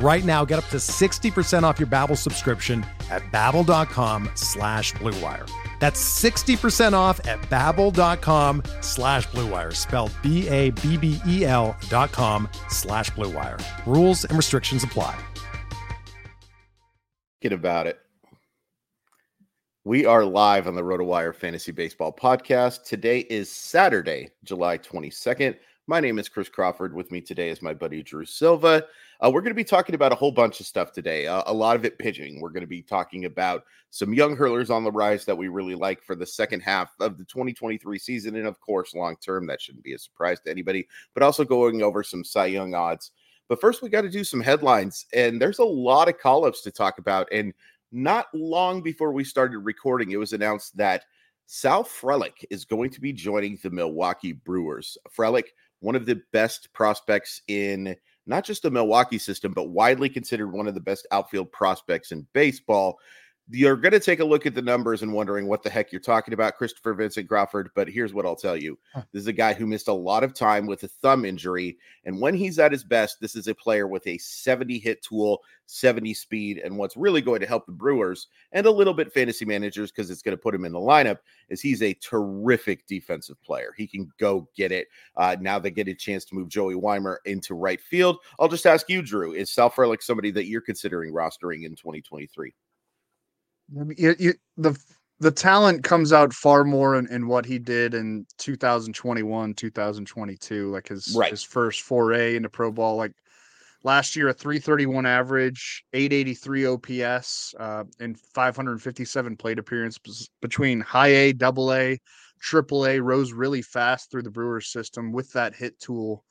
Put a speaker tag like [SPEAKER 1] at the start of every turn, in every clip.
[SPEAKER 1] Right now, get up to 60% off your Babbel subscription at babbel.com slash bluewire. That's 60% off at babbel.com slash bluewire, spelled B-A-B-B-E-L dot com slash bluewire. Rules and restrictions apply.
[SPEAKER 2] Get about it. We are live on the RotoWire Fantasy Baseball Podcast. Today is Saturday, July 22nd. My name is Chris Crawford. With me today is my buddy Drew Silva. Uh, we're going to be talking about a whole bunch of stuff today. Uh, a lot of it pitching. We're going to be talking about some young hurlers on the rise that we really like for the second half of the 2023 season. And of course, long term, that shouldn't be a surprise to anybody, but also going over some Cy Young odds. But first, we got to do some headlines. And there's a lot of call ups to talk about. And not long before we started recording, it was announced that Sal Frelick is going to be joining the Milwaukee Brewers. Frelick, one of the best prospects in not just the Milwaukee system, but widely considered one of the best outfield prospects in baseball you're going to take a look at the numbers and wondering what the heck you're talking about, Christopher Vincent Crawford. But here's what I'll tell you this is a guy who missed a lot of time with a thumb injury. And when he's at his best, this is a player with a 70 hit tool, 70 speed. And what's really going to help the Brewers and a little bit fantasy managers because it's going to put him in the lineup is he's a terrific defensive player. He can go get it. Uh, now they get a chance to move Joey Wiemer into right field. I'll just ask you, Drew, is Sal Frelick somebody that you're considering rostering in 2023?
[SPEAKER 3] You, you, the the talent comes out far more in, in what he did in 2021, 2022, like his right. his first foray into pro ball. Like last year, a 331 average, 883 OPS, uh, and 557 plate appearances between high A, double A, triple A. Rose really fast through the Brewers system with that hit tool.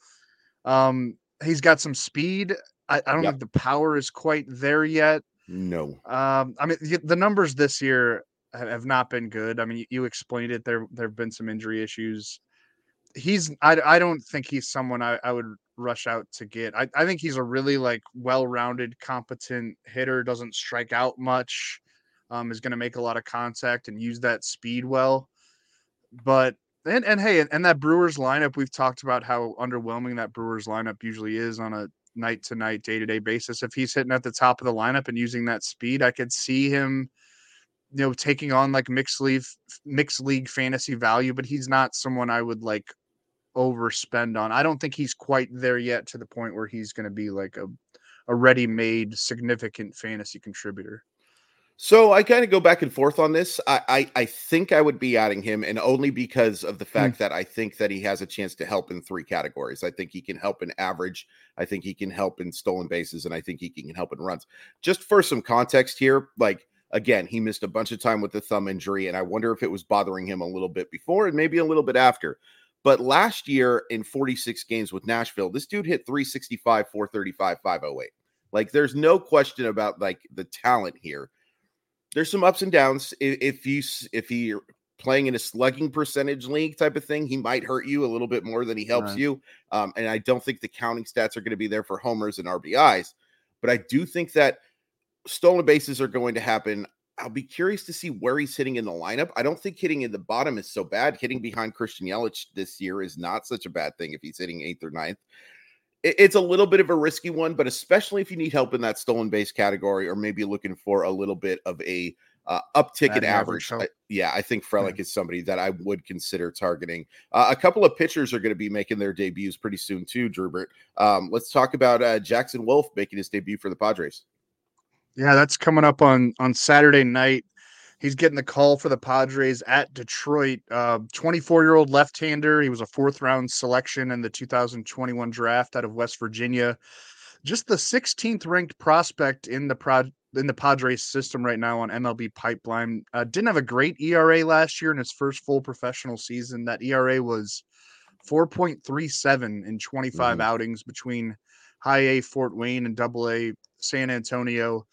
[SPEAKER 3] Um, he's got some speed. I, I don't yep. think the power is quite there yet.
[SPEAKER 2] No.
[SPEAKER 3] Um, I mean, the numbers this year have not been good. I mean, you explained it. There, there have been some injury issues. He's, I, I don't think he's someone I, I would rush out to get. I, I think he's a really like well-rounded, competent hitter. Doesn't strike out much. Um, is going to make a lot of contact and use that speed well. But and and hey, and, and that Brewers lineup, we've talked about how underwhelming that Brewers lineup usually is on a night to night, day to day basis. If he's hitting at the top of the lineup and using that speed, I could see him, you know, taking on like mixed league mixed league fantasy value, but he's not someone I would like overspend on. I don't think he's quite there yet to the point where he's going to be like a a ready made significant fantasy contributor.
[SPEAKER 2] So I kind of go back and forth on this. I, I, I think I would be adding him, and only because of the hmm. fact mm. that I think that he has a chance to help in three categories. I think he can help in average. I think he can help in stolen bases, and I think he can help in runs. Just for some context here, like again, he missed a bunch of time with the thumb injury, and I wonder if it was bothering him a little bit before and maybe a little bit after. But last year in 46 games with Nashville, this dude hit 365, 435, 508. Like there's no question about like the talent here there's some ups and downs. If he's if he playing in a slugging percentage league type of thing, he might hurt you a little bit more than he helps right. you. Um, and I don't think the counting stats are going to be there for homers and RBIs, but I do think that stolen bases are going to happen. I'll be curious to see where he's hitting in the lineup. I don't think hitting in the bottom is so bad. Hitting behind Christian Yelich this year is not such a bad thing if he's hitting eighth or ninth it's a little bit of a risky one, but especially if you need help in that stolen base category, or maybe looking for a little bit of a uh, uptick in average. average. I, yeah, I think Frelick yeah. is somebody that I would consider targeting. Uh, a couple of pitchers are going to be making their debuts pretty soon too, Drubert. Um, let's talk about uh, Jackson Wolf making his debut for the Padres.
[SPEAKER 3] Yeah, that's coming up on on Saturday night. He's getting the call for the Padres at Detroit. 24 uh, year old left hander. He was a fourth round selection in the 2021 draft out of West Virginia. Just the 16th ranked prospect in the pro- in the Padres system right now on MLB Pipeline. Uh, didn't have a great ERA last year in his first full professional season. That ERA was 4.37 in 25 mm-hmm. outings between High A Fort Wayne and Double A San Antonio.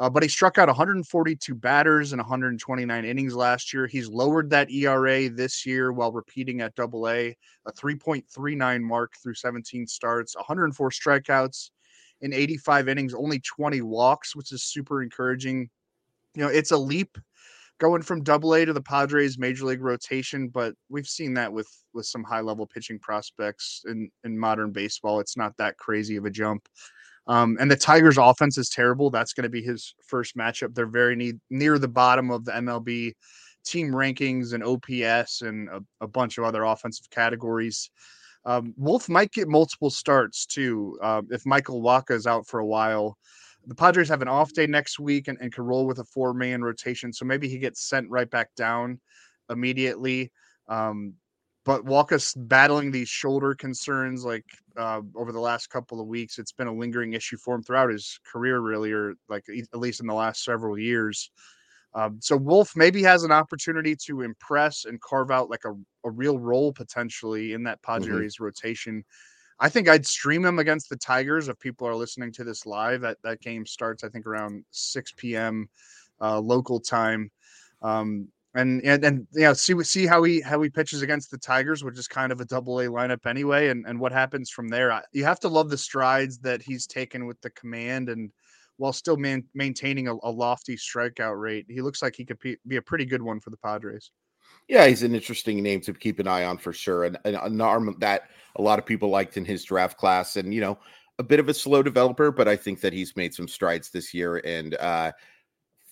[SPEAKER 3] Uh, but he struck out 142 batters in 129 innings last year. He's lowered that ERA this year while repeating at double A, a 3.39 mark through 17 starts, 104 strikeouts in 85 innings, only 20 walks, which is super encouraging. You know, it's a leap going from double A to the Padres major league rotation, but we've seen that with with some high level pitching prospects in in modern baseball. It's not that crazy of a jump. Um, and the Tigers' offense is terrible. That's going to be his first matchup. They're very near the bottom of the MLB team rankings and OPS and a, a bunch of other offensive categories. Um, Wolf might get multiple starts too uh, if Michael Wacha is out for a while. The Padres have an off day next week and, and can roll with a four man rotation. So maybe he gets sent right back down immediately. Um, but Wacha's battling these shoulder concerns like uh, over the last couple of weeks. It's been a lingering issue for him throughout his career, really, or like at least in the last several years. Um, so Wolf maybe has an opportunity to impress and carve out like a, a real role potentially in that mm-hmm. Padres mm-hmm. rotation. I think I'd stream him against the Tigers if people are listening to this live. That that game starts, I think, around 6 p.m. Uh, local time. Um, and and and you know see see how he how he pitches against the Tigers, which is kind of a double A lineup anyway, and and what happens from there. You have to love the strides that he's taken with the command, and while still man, maintaining a, a, lofty strikeout rate, he looks like he could be, be, a pretty good one for the Padres.
[SPEAKER 2] Yeah, he's an interesting name to keep an eye on for sure, and, and an arm that a lot of people liked in his draft class, and you know a bit of a slow developer, but I think that he's made some strides this year, and uh,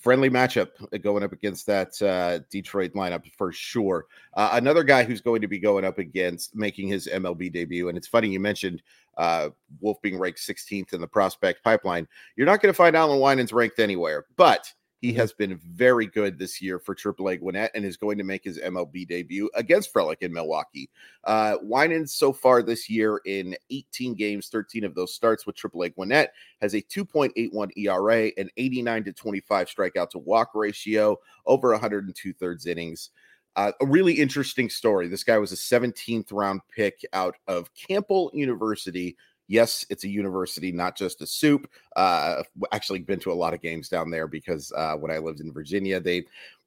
[SPEAKER 2] friendly matchup uh, going up against that uh, Detroit lineup for sure. Uh, another guy who's going to be going up against making his MLB debut, and it's funny you mentioned uh, Wolf being ranked 16th in the prospect pipeline. You're not going to find Allan Winans ranked anywhere, but he has been very good this year for AAA Gwinnett and is going to make his MLB debut against Frelick in Milwaukee. Uh, Winans so far this year in 18 games, 13 of those starts with AAA Gwinnett, has a 2.81 ERA, an 89 to 25 strikeout to walk ratio, over 102 thirds innings. Uh, a really interesting story. This guy was a 17th round pick out of Campbell University yes, it's a university, not just a soup. Uh, actually, been to a lot of games down there because uh, when I lived in Virginia, they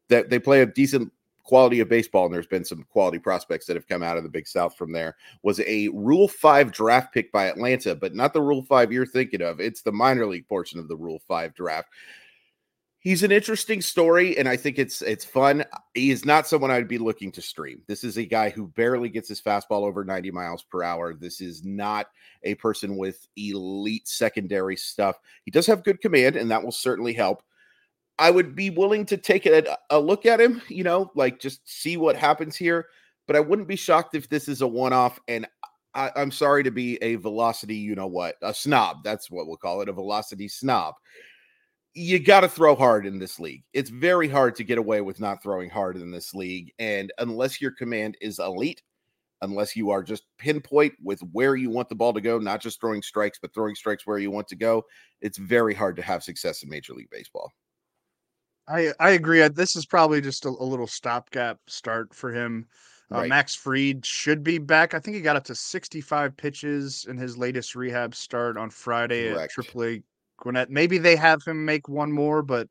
[SPEAKER 2] they, they play a decent quality of baseball, and there's been some quality prospects that have come out of the Big South from there. Was a Rule Five draft pick by Atlanta, but not the Rule Five you're thinking of. It's the minor league portion of the Rule Five draft he's an interesting story and i think it's it's fun. He is not someone i'd be looking to stream. This is a guy who barely gets his fastball over 90 miles per hour. This is not a person with elite secondary stuff. He does have good command and that will certainly help. I would be willing to take a, a look at him you know like just see what happens here but i wouldn't be shocked if this is a one-off and I, i'm sorry to be a velocity you know what a snob. That's what we'll call it a velocity snob you got to throw hard in this league. It's very hard to get away with not throwing hard in this league. And unless your command is elite, unless you are just pinpoint with where you want the ball to go, not just throwing strikes, but throwing strikes where you want to go, it's very hard to have success in Major League Baseball.
[SPEAKER 3] I I agree. This is probably just a, a little stopgap start for him. Uh, right. Max Fried should be back. I think he got up to 65 pitches in his latest rehab start on Friday Correct. at AAA Gwinnett. Maybe they have him make one more, but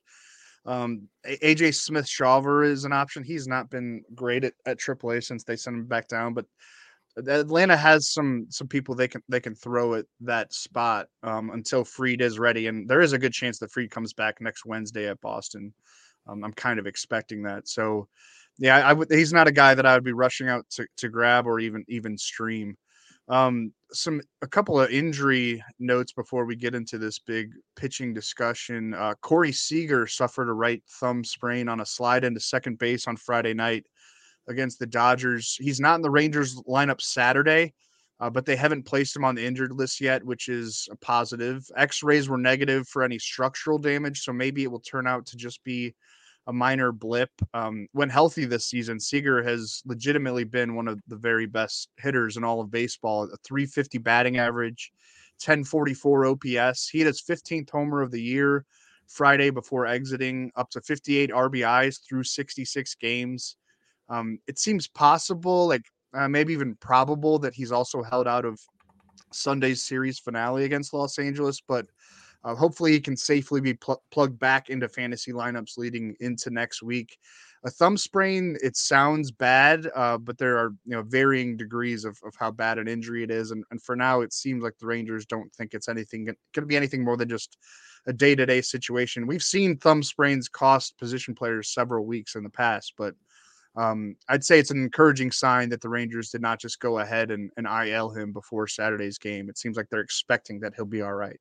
[SPEAKER 3] um, AJ Smith Shawver is an option. He's not been great at, at AAA since they sent him back down, but Atlanta has some some people they can they can throw at that spot um, until Fried is ready, and there is a good chance that Fried comes back next Wednesday at Boston. Um, I'm kind of expecting that. So, yeah, I. He's not a guy that I would be rushing out to to grab or even even stream. Um, some a couple of injury notes before we get into this big pitching discussion. Uh, Corey Seager suffered a right thumb sprain on a slide into second base on Friday night against the Dodgers. He's not in the Rangers lineup Saturday, uh, but they haven't placed him on the injured list yet, which is a positive. X rays were negative for any structural damage, so maybe it will turn out to just be a minor blip. Um, when healthy this season, Seager has legitimately been one of the very best hitters in all of baseball. A 350 batting average, 1044 OPS. He had his 15th homer of the year Friday before exiting, up to 58 RBIs through 66 games. Um, it seems possible, like uh, maybe even probable, that he's also held out of Sunday's series finale against Los Angeles, but uh, hopefully he can safely be pl- plugged back into fantasy lineups leading into next week. A thumb sprain, it sounds bad, uh, but there are you know varying degrees of, of how bad an injury it is, and, and for now it seems like the Rangers don't think it's anything going to be anything more than just a day to day situation. We've seen thumb sprains cost position players several weeks in the past, but um, I'd say it's an encouraging sign that the Rangers did not just go ahead and, and IL him before Saturday's game. It seems like they're expecting that he'll be all right.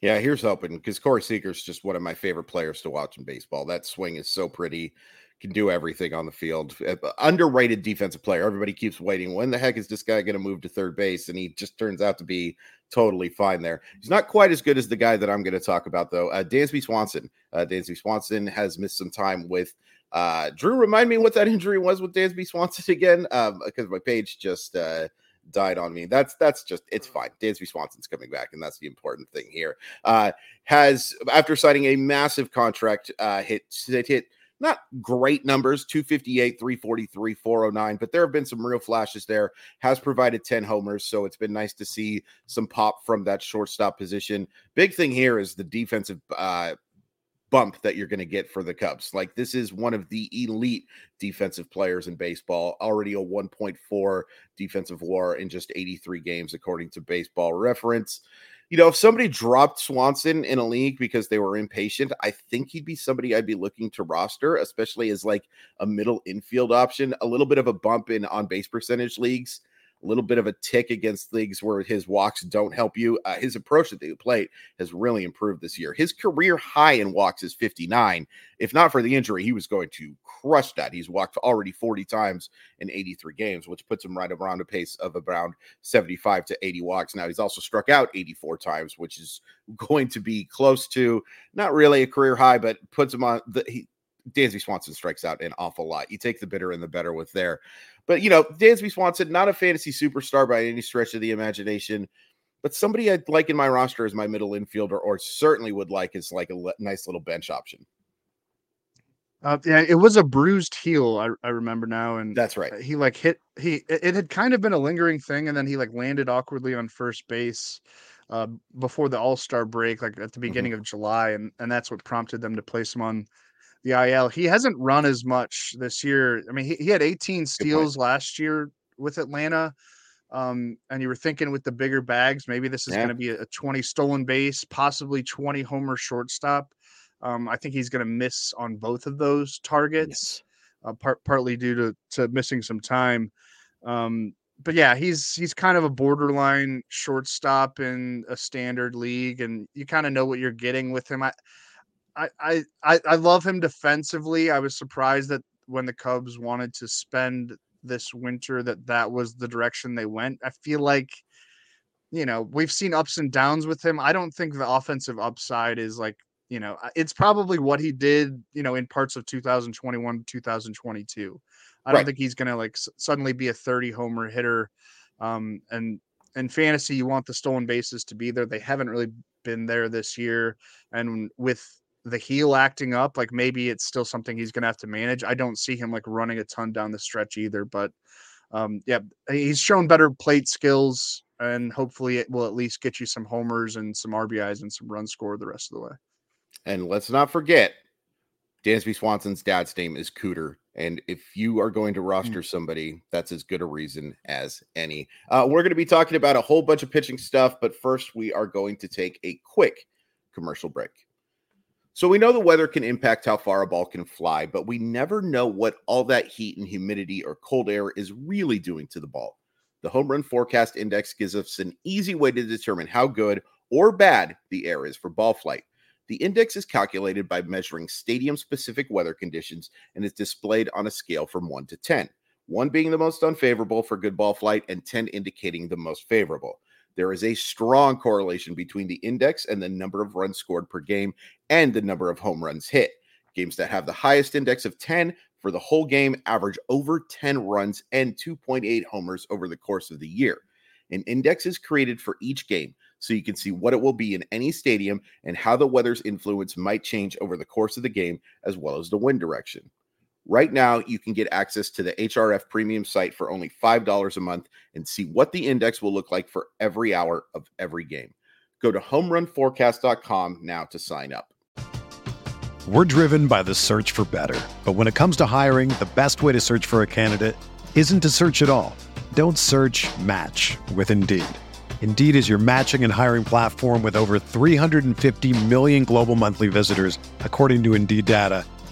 [SPEAKER 2] Yeah, here's hoping because Corey Seager's just one of my favorite players to watch in baseball. That swing is so pretty, can do everything on the field. Uh, underrated defensive player. Everybody keeps waiting. When the heck is this guy going to move to third base? And he just turns out to be totally fine there. He's not quite as good as the guy that I'm going to talk about, though. Uh, Dansby Swanson. Uh, Dansby Swanson has missed some time with uh, Drew, remind me what that injury was with Dansby Swanson again, um, because my page just uh, died on me. That's that's just it's fine. Dansby Swanson's coming back, and that's the important thing here. Uh, has after signing a massive contract, uh, hit it hit not great numbers 258 343 409 but there have been some real flashes there has provided 10 homers so it's been nice to see some pop from that shortstop position big thing here is the defensive uh bump that you're going to get for the Cubs. Like this is one of the elite defensive players in baseball, already a 1.4 defensive WAR in just 83 games according to Baseball Reference. You know, if somebody dropped Swanson in a league because they were impatient, I think he'd be somebody I'd be looking to roster, especially as like a middle infield option, a little bit of a bump in on base percentage leagues a little bit of a tick against leagues where his walks don't help you. Uh, his approach at the plate has really improved this year. His career high in walks is 59. If not for the injury, he was going to crush that. He's walked already 40 times in 83 games, which puts him right around a pace of around 75 to 80 walks. Now, he's also struck out 84 times, which is going to be close to not really a career high, but puts him on the. He, Dansby Swanson strikes out an awful lot. You take the bitter and the better with there. But you know, Dansby Swanson, not a fantasy superstar by any stretch of the imagination, but somebody I'd like in my roster as my middle infielder, or certainly would like as like a le- nice little bench option.
[SPEAKER 3] Uh, yeah, it was a bruised heel. I, I remember now, and
[SPEAKER 2] that's right.
[SPEAKER 3] He like hit he. It had kind of been a lingering thing, and then he like landed awkwardly on first base uh, before the All Star break, like at the mm-hmm. beginning mm-hmm. of July, and and that's what prompted them to place him on the IL. He hasn't run as much this year. I mean, he, he had 18 steals last year with Atlanta. Um, and you were thinking with the bigger bags, maybe this is yeah. going to be a, 20 stolen base, possibly 20 homer shortstop. Um, I think he's going to miss on both of those targets, yes. uh, part, partly due to, to missing some time. Um, but yeah, he's he's kind of a borderline shortstop in a standard league, and you kind of know what you're getting with him. I I, I I love him defensively. I was surprised that when the Cubs wanted to spend this winter that that was the direction they went. I feel like you know, we've seen ups and downs with him. I don't think the offensive upside is like, you know, it's probably what he did, you know, in parts of 2021, 2022. I don't think he's going to like s- suddenly be a 30 homer hitter. Um, and in fantasy, you want the stolen bases to be there. They haven't really been there this year. And with the heel acting up, like maybe it's still something he's going to have to manage. I don't see him like running a ton down the stretch either, but um, yeah, he's shown better plate skills, and hopefully it will at least get you some homers and some RBIs and some run score the rest of the way.
[SPEAKER 2] And let's not forget, Dansby Swanson's dad's name is Cooter. And if you are going to hmm. roster somebody, that's as good a reason as any. Uh, we're going to be talking about a whole bunch of pitching stuff, but first we are going to take a quick commercial break. So we know the weather can impact how far a ball can fly, but we never know what all that heat and humidity or cold air is really doing to the ball. The Home Run Forecast Index gives us an easy way to determine how good or bad the air is for ball flight. The index is calculated by measuring stadium specific weather conditions and is displayed on a scale from 1 to 10, 1 being the most unfavorable for good ball flight and 10 indicating the most favorable. There is a strong correlation between the index and the number of runs scored per game and the number of home runs hit. Games that have the highest index of 10 for the whole game average over 10 runs and 2.8 homers over the course of the year. An index is created for each game so you can see what it will be in any stadium and how the weather's influence might change over the course of the game, as well as the wind direction. Right now, you can get access to the HRF premium site for only $5 a month and see what the index will look like for every hour of every game. Go to homerunforecast.com now to sign up.
[SPEAKER 1] We're driven by the search for better. But when it comes to hiring, the best way to search for a candidate isn't to search at all. Don't search match with Indeed. Indeed is your matching and hiring platform with over 350 million global monthly visitors, according to Indeed data,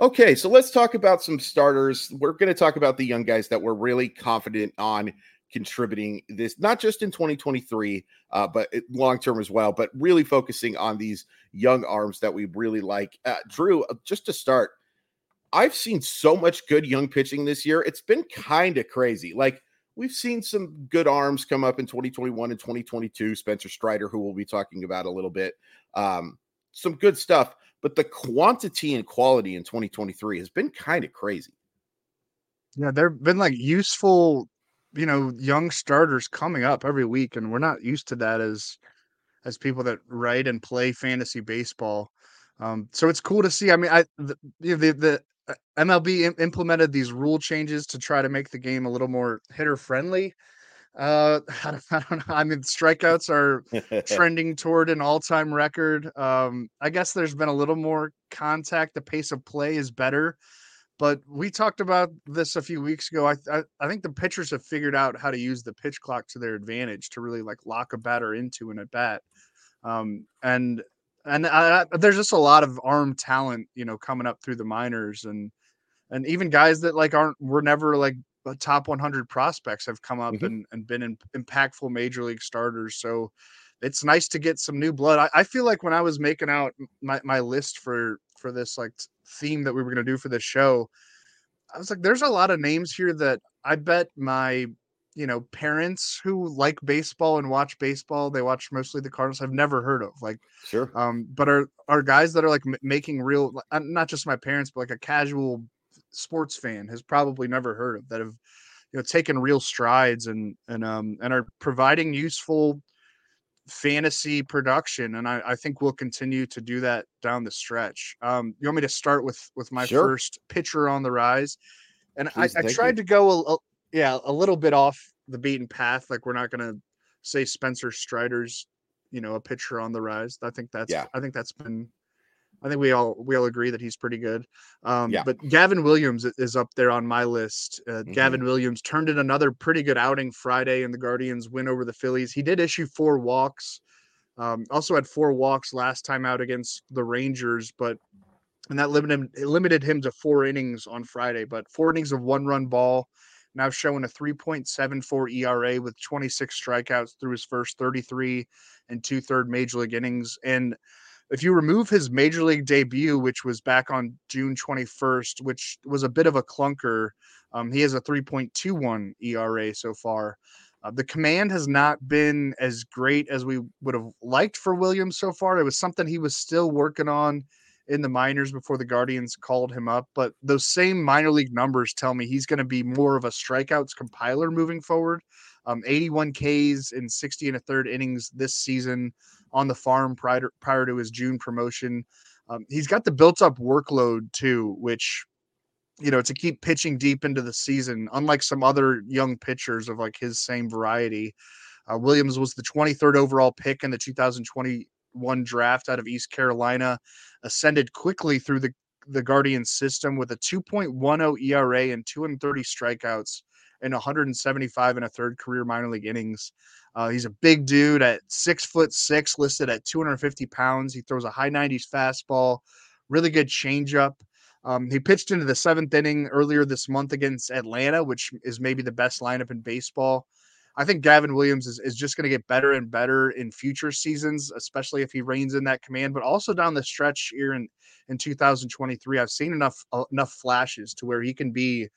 [SPEAKER 2] Okay, so let's talk about some starters. We're going to talk about the young guys that we're really confident on contributing this, not just in 2023, uh, but long term as well, but really focusing on these young arms that we really like. Uh, Drew, uh, just to start, I've seen so much good young pitching this year. It's been kind of crazy. Like, we've seen some good arms come up in 2021 and 2022. Spencer Strider, who we'll be talking about a little bit, um, some good stuff but the quantity and quality in 2023 has been kind of crazy.
[SPEAKER 3] Yeah, there've been like useful, you know, young starters coming up every week, and we're not used to that as as people that write and play fantasy baseball. Um, so it's cool to see. I mean, I the the, the uh, MLB Im- implemented these rule changes to try to make the game a little more hitter friendly. Uh, I don't, I don't know. I mean, strikeouts are trending toward an all-time record. Um, I guess there's been a little more contact. The pace of play is better, but we talked about this a few weeks ago. I, I, I think the pitchers have figured out how to use the pitch clock to their advantage to really like lock a batter into an at bat. Um, and and I, there's just a lot of arm talent, you know, coming up through the minors and and even guys that like aren't were never like top 100 prospects have come up mm-hmm. and, and been in, impactful major league starters. So it's nice to get some new blood. I, I feel like when I was making out my, my list for for this like theme that we were going to do for this show, I was like, there's a lot of names here that I bet my you know parents who like baseball and watch baseball they watch mostly the cardinals I've never heard of like
[SPEAKER 2] sure
[SPEAKER 3] um but are are guys that are like m- making real not just my parents but like a casual sports fan has probably never heard of that have you know taken real strides and and um and are providing useful fantasy production and I, I think we'll continue to do that down the stretch um you want me to start with with my sure. first pitcher on the rise and Please, I, I tried you. to go a, a, yeah a little bit off the beaten path like we're not gonna say spencer strider's you know a pitcher on the rise i think that's yeah. i think that's been I think we all we all agree that he's pretty good. Um,
[SPEAKER 2] Yeah.
[SPEAKER 3] But Gavin Williams is up there on my list. Uh,
[SPEAKER 2] Mhm.
[SPEAKER 3] Gavin Williams turned in another pretty good outing Friday in the Guardians' win over the Phillies. He did issue four walks. Um, also had four walks last time out against the Rangers, but and that limited it limited him to four innings on Friday. But four innings of one run ball, now showing a 3.74 ERA with 26 strikeouts through his first 33 and two third major league innings. And if you remove his major league debut, which was back on June 21st, which was a bit of a clunker, um, he has a 3.21 ERA so far. Uh, the command has not been as great as we would have liked for Williams so far. It was something he was still working on in the minors before the Guardians called him up. But those same minor league numbers tell me he's going to be more of a strikeouts compiler moving forward. Um, 81 Ks in 60 and a third innings this season on the farm prior, prior to his June promotion. Um, he's got the built up workload too, which you know to keep pitching deep into the season unlike some other young pitchers of like his same variety uh, williams was the 23rd overall pick in the 2021 draft out of east carolina ascended quickly through the the guardian system with a 2.10 era and 230 strikeouts and 175 and a third career minor league innings uh, he's a big dude at six foot six listed at 250 pounds he throws a high 90s fastball really good changeup um, he pitched into the seventh inning earlier this month against Atlanta, which is maybe the best lineup in baseball. I think Gavin Williams is, is just going to get better and better in future seasons, especially if he reins in that command, but also down the stretch here in, in 2023. I've seen enough uh, enough flashes to where he can be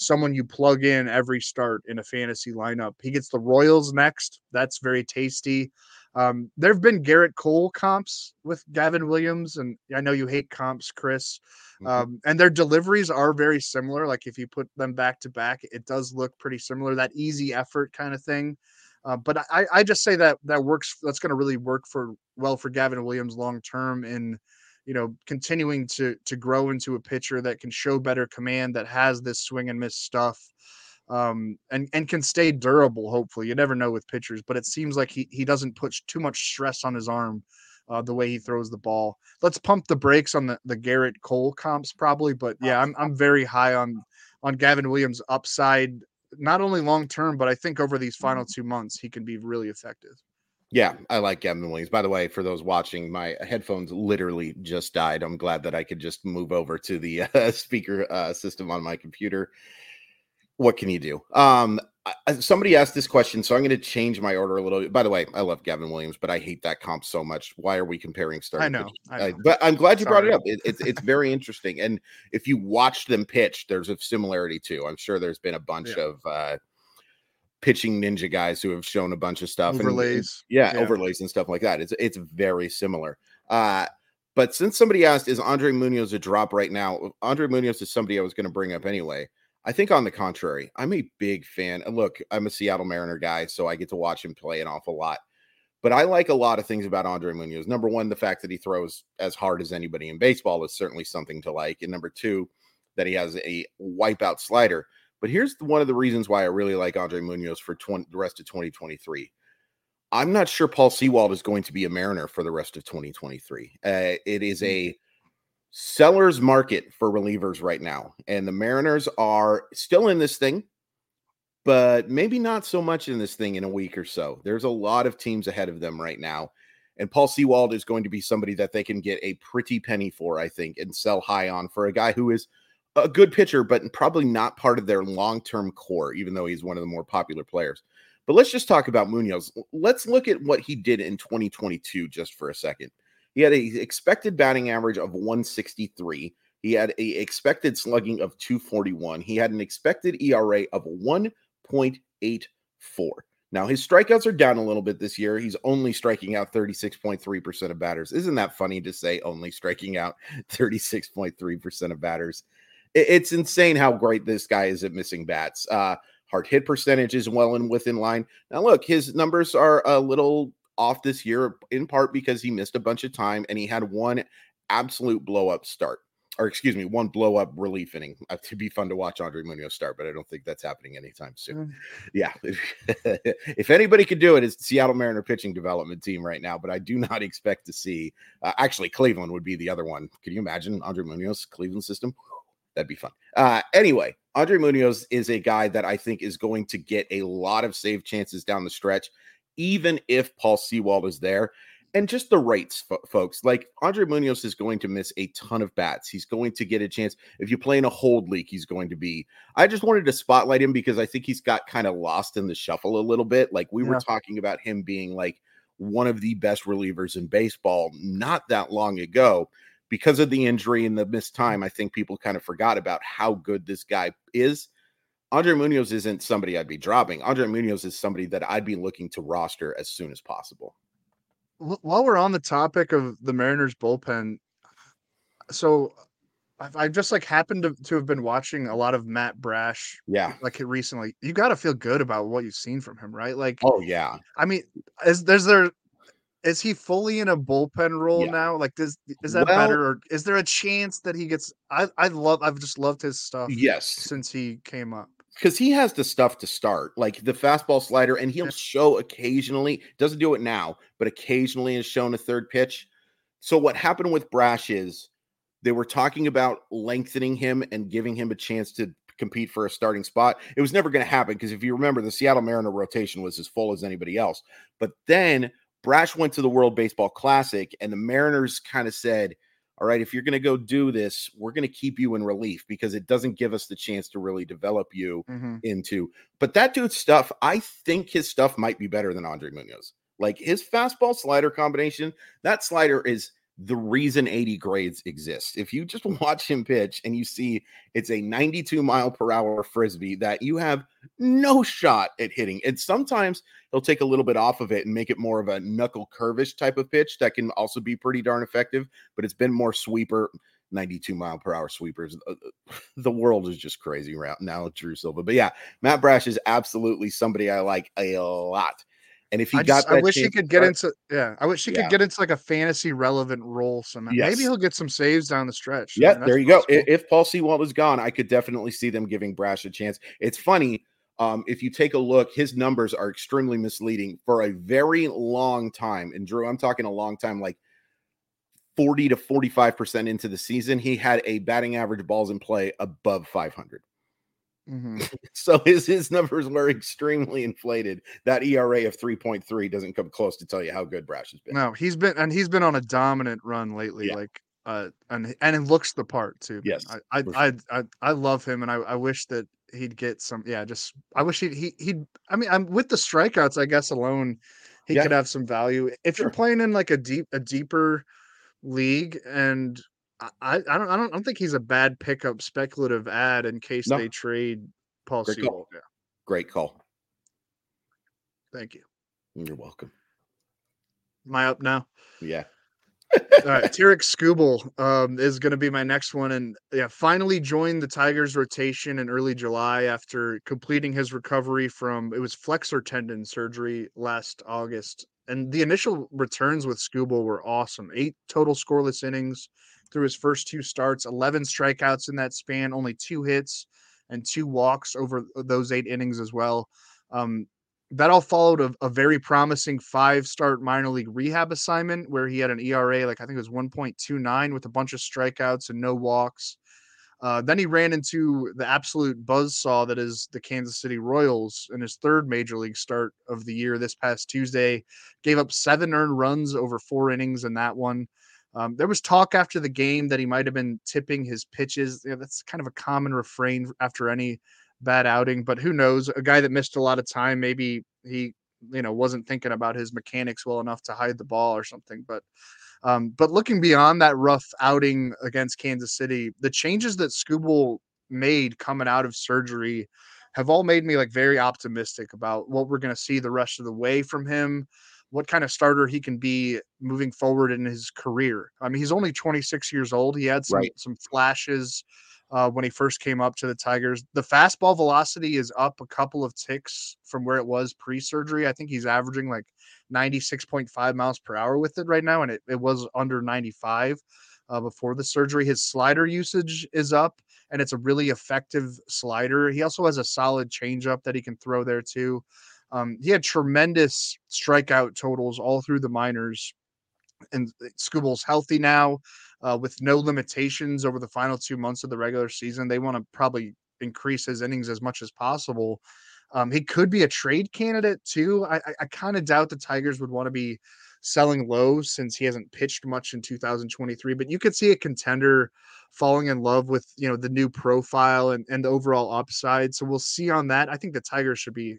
[SPEAKER 3] someone you plug in every start in a fantasy lineup. He gets the Royals next. That's very tasty. Um, there have been Gerrit Cole comps with Gavin Williams, and I know you hate comps, Chris.
[SPEAKER 2] Mhm.
[SPEAKER 3] Um, and their deliveries are very similar. Like if you put them back to back, it does look pretty similar. That easy effort kind of thing. Uh, but I, I just say that that works. That's going to really work for well for Gavin Williams long term in you know continuing to to grow into a pitcher that can show better command, that has this swing and miss stuff, um, and and can stay durable. Hopefully, you never know with pitchers, but it seems like he he doesn't put too much stress on his arm uh, the way he throws the ball. Let's pump the brakes on the, the Gerrit Cole comps probably, but yeah, I'm I'm very high on on Gavin Williams' upside, not only long term, but I think over these final two months he can be really effective.
[SPEAKER 2] Yeah, I like Gavin Williams. By the way, for those watching, my headphones literally just died. I'm glad that I could just move over to the uh, speaker uh, system on my computer. What can you do? Um, I- I- somebody asked this question, so I'm going to change my order a little. bit. By the way, I love Gavin Williams, but I hate that comp so much. Why are we comparing starting?
[SPEAKER 3] know,
[SPEAKER 2] pitchers?
[SPEAKER 3] I
[SPEAKER 2] Uh,
[SPEAKER 3] know.
[SPEAKER 2] but I'm glad you brought it up. It, it's it's very interesting, and if you watch them pitch, there's a similarity too. I'm sure there's been a bunch
[SPEAKER 3] Yeah.
[SPEAKER 2] of uh, pitching ninja guys who have shown a bunch of stuff. and- and-
[SPEAKER 3] Overlays.
[SPEAKER 2] yeah,
[SPEAKER 3] Yeah.
[SPEAKER 2] overlays and stuff like that. It's it's very similar. Uh, but since somebody asked, is Andre Munoz a drop right now? Andre Munoz is somebody I was going to bring up anyway. I think on the contrary, I'm a big fan. And look, I'm a Seattle Mariner guy, so I get to watch him play an awful lot. But I like a lot of things about Andre Munoz. Number one, the fact that he throws as hard as anybody in baseball is certainly something to like. And number two, that he has a wipeout slider. But here's one of the reasons why I really like Andre Munoz for 20, the rest of 2023. I'm not sure Paul Sewald is going to be a Mariner for the rest of 2023. Uh, it is a seller's market for relievers right now, and the Mariners are still in this thing, but maybe not so much in this thing in a week or so. There's a lot of teams ahead of them right now, and Paul Sewald is going to be somebody that they can get a pretty penny for, I think, and sell high on for a guy who is a good pitcher, but probably not part of their long term core, even though he's one of the more popular players. But let's just talk about Munoz. Let's look at what he did in 2022 just for a second. He had an expected batting average of 163. He had an expected slugging of 241. He had an expected ERA of 1.84. Now his strikeouts are down a little bit this year. He's only striking out 36.3% of batters. Isn't that funny to say only striking out 36.3% of batters? It- It's insane how great this guy is at missing bats. Uh hard hit percentage is well and within line. Now, look, his numbers are a little off this year, in part because he missed a bunch of time and he had one absolute blow up start. or excuse me, one blow up relief inning. Uh, to be fun to watch Andre Munoz start, but I don't think that's happening anytime soon.
[SPEAKER 3] Mm.
[SPEAKER 2] Yeah, if anybody could do it, it's the Seattle Mariner pitching development team right now. But I do not expect to see. Uh, actually, Cleveland would be the other one. Can you imagine Andre Munoz Cleveland system? That'd be fun. Uh, anyway, Andre Munoz is a guy that I think is going to get a lot of save chances down the stretch, even if Paul Sewald is there. And just the rates, fo- folks. Like Andre Munoz is going to miss a ton of bats. He's going to get a chance. If you play in a hold league, he's going to be. I just wanted to spotlight him because I think he's got kind of lost in the shuffle a little bit. Like we
[SPEAKER 3] Yeah.
[SPEAKER 2] were talking about him being like one of the best relievers in baseball not that long ago because of the injury and the missed time, I think people kind of forgot about how good this guy is. Andre Munoz isn't somebody I'd be dropping. Andre Munoz is somebody that I'd be looking to roster as soon as possible.
[SPEAKER 3] While we're on the topic of the Mariners bullpen, so I've, I've just like happened to, to have been watching a lot of Matt Brash
[SPEAKER 2] Yeah.
[SPEAKER 3] like recently. You got to feel good about what you've seen from him, right? Like,
[SPEAKER 2] Oh yeah.
[SPEAKER 3] I mean, is there's there is he fully in a bullpen role
[SPEAKER 2] Yeah.
[SPEAKER 3] now? Like, does is that
[SPEAKER 2] Well-
[SPEAKER 3] better, or is there a chance that he gets? I I love I've just loved his stuff
[SPEAKER 2] Yes.
[SPEAKER 3] since he came up.
[SPEAKER 2] Because he has the stuff to start, like the fastball slider, and he'll show occasionally, doesn't do it now, but occasionally has shown a third pitch. So what happened with Brash is they were talking about lengthening him and giving him a chance to compete for a starting spot. It was never going to happen because if you remember, the Seattle Mariner rotation was as full as anybody else. But then Brash went to the World Baseball Classic, and the Mariners kind of said, All right, if you're going to go do this, we're going to keep you in relief because it doesn't give us the chance to really develop you
[SPEAKER 3] Mhm.
[SPEAKER 2] into. But that dude's stuff, I think his stuff might be better than Andre Munoz. Like his fastball slider combination, that slider is the reason 80 grades exist. If you just watch him pitch and you see it's a 92 mile per hour frisbee that you have no shot at hitting, and sometimes he'll take a little bit off of it and make it more of a knuckle curvish type of pitch that can also be pretty darn effective, but it's been more sweeper. 92 mile per hour sweepers. Uh, uh, The world is just crazy right now, Drew Silva. But yeah, Matt Brash is absolutely somebody I like a lot. And if he
[SPEAKER 3] I,
[SPEAKER 2] got,
[SPEAKER 3] just, I wish he could get
[SPEAKER 2] start-
[SPEAKER 3] into yeah. I wish he
[SPEAKER 2] Yeah.
[SPEAKER 3] could get into like a fantasy relevant role somehow.
[SPEAKER 2] Yes.
[SPEAKER 3] Maybe he'll get some saves down the stretch.
[SPEAKER 2] Yeah, there you go. If Paul Sewald is gone, I could definitely see them giving Brash a chance. It's funny. Um, if you take a look, his numbers are extremely misleading for a very long time. And Drew, I'm talking a long time, like 40 to 45% into the season, he had a batting average balls in play above 500.
[SPEAKER 3] Mhm.
[SPEAKER 2] So his his numbers were extremely inflated. That ERA of 3.3 doesn't come close to tell you how good Brash has been.
[SPEAKER 3] No, he's been and he's been on a dominant run lately.
[SPEAKER 2] Yeah.
[SPEAKER 3] Like uh and and it looks the part too.
[SPEAKER 2] Yes,
[SPEAKER 3] I I,
[SPEAKER 2] for
[SPEAKER 3] I I I love him and I, I wish that he'd get some yeah, just I wish he'd he he'd I mean I'm with the strikeouts, I guess alone he
[SPEAKER 2] Yeah.
[SPEAKER 3] could have some value. If you're playing in like a deep a deeper league and I, I don't I don't I don't think he's a bad pickup speculative ad in case
[SPEAKER 2] No.
[SPEAKER 3] they trade Paul
[SPEAKER 2] Great call.
[SPEAKER 3] Yeah,
[SPEAKER 2] Great call.
[SPEAKER 3] thank you.
[SPEAKER 2] You're welcome.
[SPEAKER 3] Am I up now?
[SPEAKER 2] Yeah.
[SPEAKER 3] All right, Tarik Skubal um, is going to be my next one, and yeah, finally joined the Tigers rotation in early July after completing his recovery from it was flexor tendon surgery last August. And the initial returns with Skubal were awesome. Eight total scoreless innings through his first two starts, eleven strikeouts in that span, only two hits and two walks over those eight innings as well. Um, that all followed a, a very promising five start minor league rehab assignment where he had an ERA like I think it was 1.29 with a bunch of strikeouts and no walks. Uh, then he ran into the absolute buzzsaw that is the Kansas City Royals in his third major league start of the year this past Tuesday. Gave up seven earned runs over four innings in that one. Um, there was talk after the game that he might have been tipping his pitches. Yeah, that's kind of a common refrain after any bad outing, but who knows? A guy that missed a lot of time, maybe he, you know, wasn't thinking about his mechanics well enough to hide the ball or something. But, um, but looking beyond that rough outing against Kansas City, the changes that Skubal made coming out of surgery have all made me like very optimistic about what we're going to see the rest of the way from him what kind of starter he can be moving forward in his career. I mean, he's only 26 years old. He had some
[SPEAKER 2] Right.
[SPEAKER 3] some flashes uh, when he first came up to the Tigers. The fastball velocity is up a couple of ticks from where it was pre surgery. I think he's averaging like 96.5 miles per hour with it right now, and it, it was under 95 uh, before the surgery. His slider usage is up, and it's a really effective slider. He also has a solid changeup that he can throw there too. Um, he had tremendous strikeout totals all through the minors, and Skubal's healthy now uh, with no limitations over the final two months of the regular season. They want to probably increase his innings as much as possible. Um, he could be a trade candidate too. I, I, I kind of doubt the Tigers would want to be selling low since he hasn't pitched much in 2023. But you could see a contender falling in love with you know the new profile and, and the overall upside. So we'll see on that. I think the Tigers should be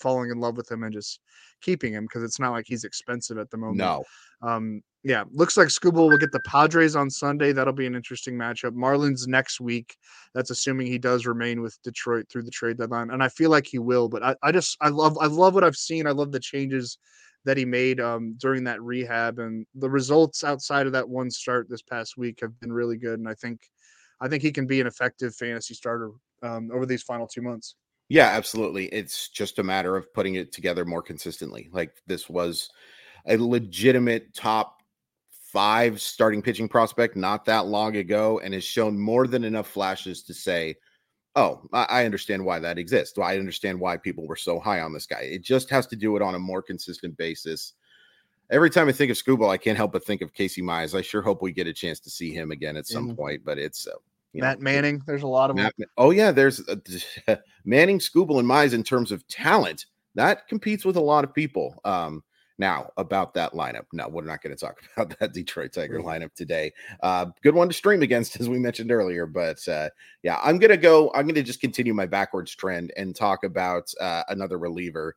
[SPEAKER 3] falling in love with him and just keeping him because it's not like he's expensive at the moment.
[SPEAKER 2] No.
[SPEAKER 3] Um, yeah, looks like Skubal will get the Padres on Sunday. That'll be an interesting matchup. Marlins next week. That's assuming he does remain with Detroit through the trade deadline, and I feel like he will. But I, I just I love I love what I've seen. I love the changes that he made um, during that rehab, and the results outside of that one start this past week have been really good. And I think I think he can be an effective fantasy starter um, over these final two months.
[SPEAKER 2] Yeah, absolutely. It's just a matter of putting it together more consistently. Like this was a legitimate top five starting pitching prospect not that long ago and has shown more than enough flashes to say, oh, I understand why that exists. I understand why people were so high on this guy. It just has to do it on a more consistent basis. Every time I think of Skubal, I can't help but think of Casey Mize. I sure hope we get a chance to see him again at some mm-hmm. point, but it's uh,
[SPEAKER 3] Matt know, Manning. There's a lot of Matt,
[SPEAKER 2] them. Oh yeah, there's uh, Manning, Skubal, and Mize in terms of talent. That competes with a lot of people. Um, now, about that lineup. No, we're not going to talk about that Detroit Tiger lineup today. Uh, good one to stream against, as we mentioned earlier. But uh, yeah, I'm going to go, I'm going to just continue my backwards trend and talk about uh, another reliever.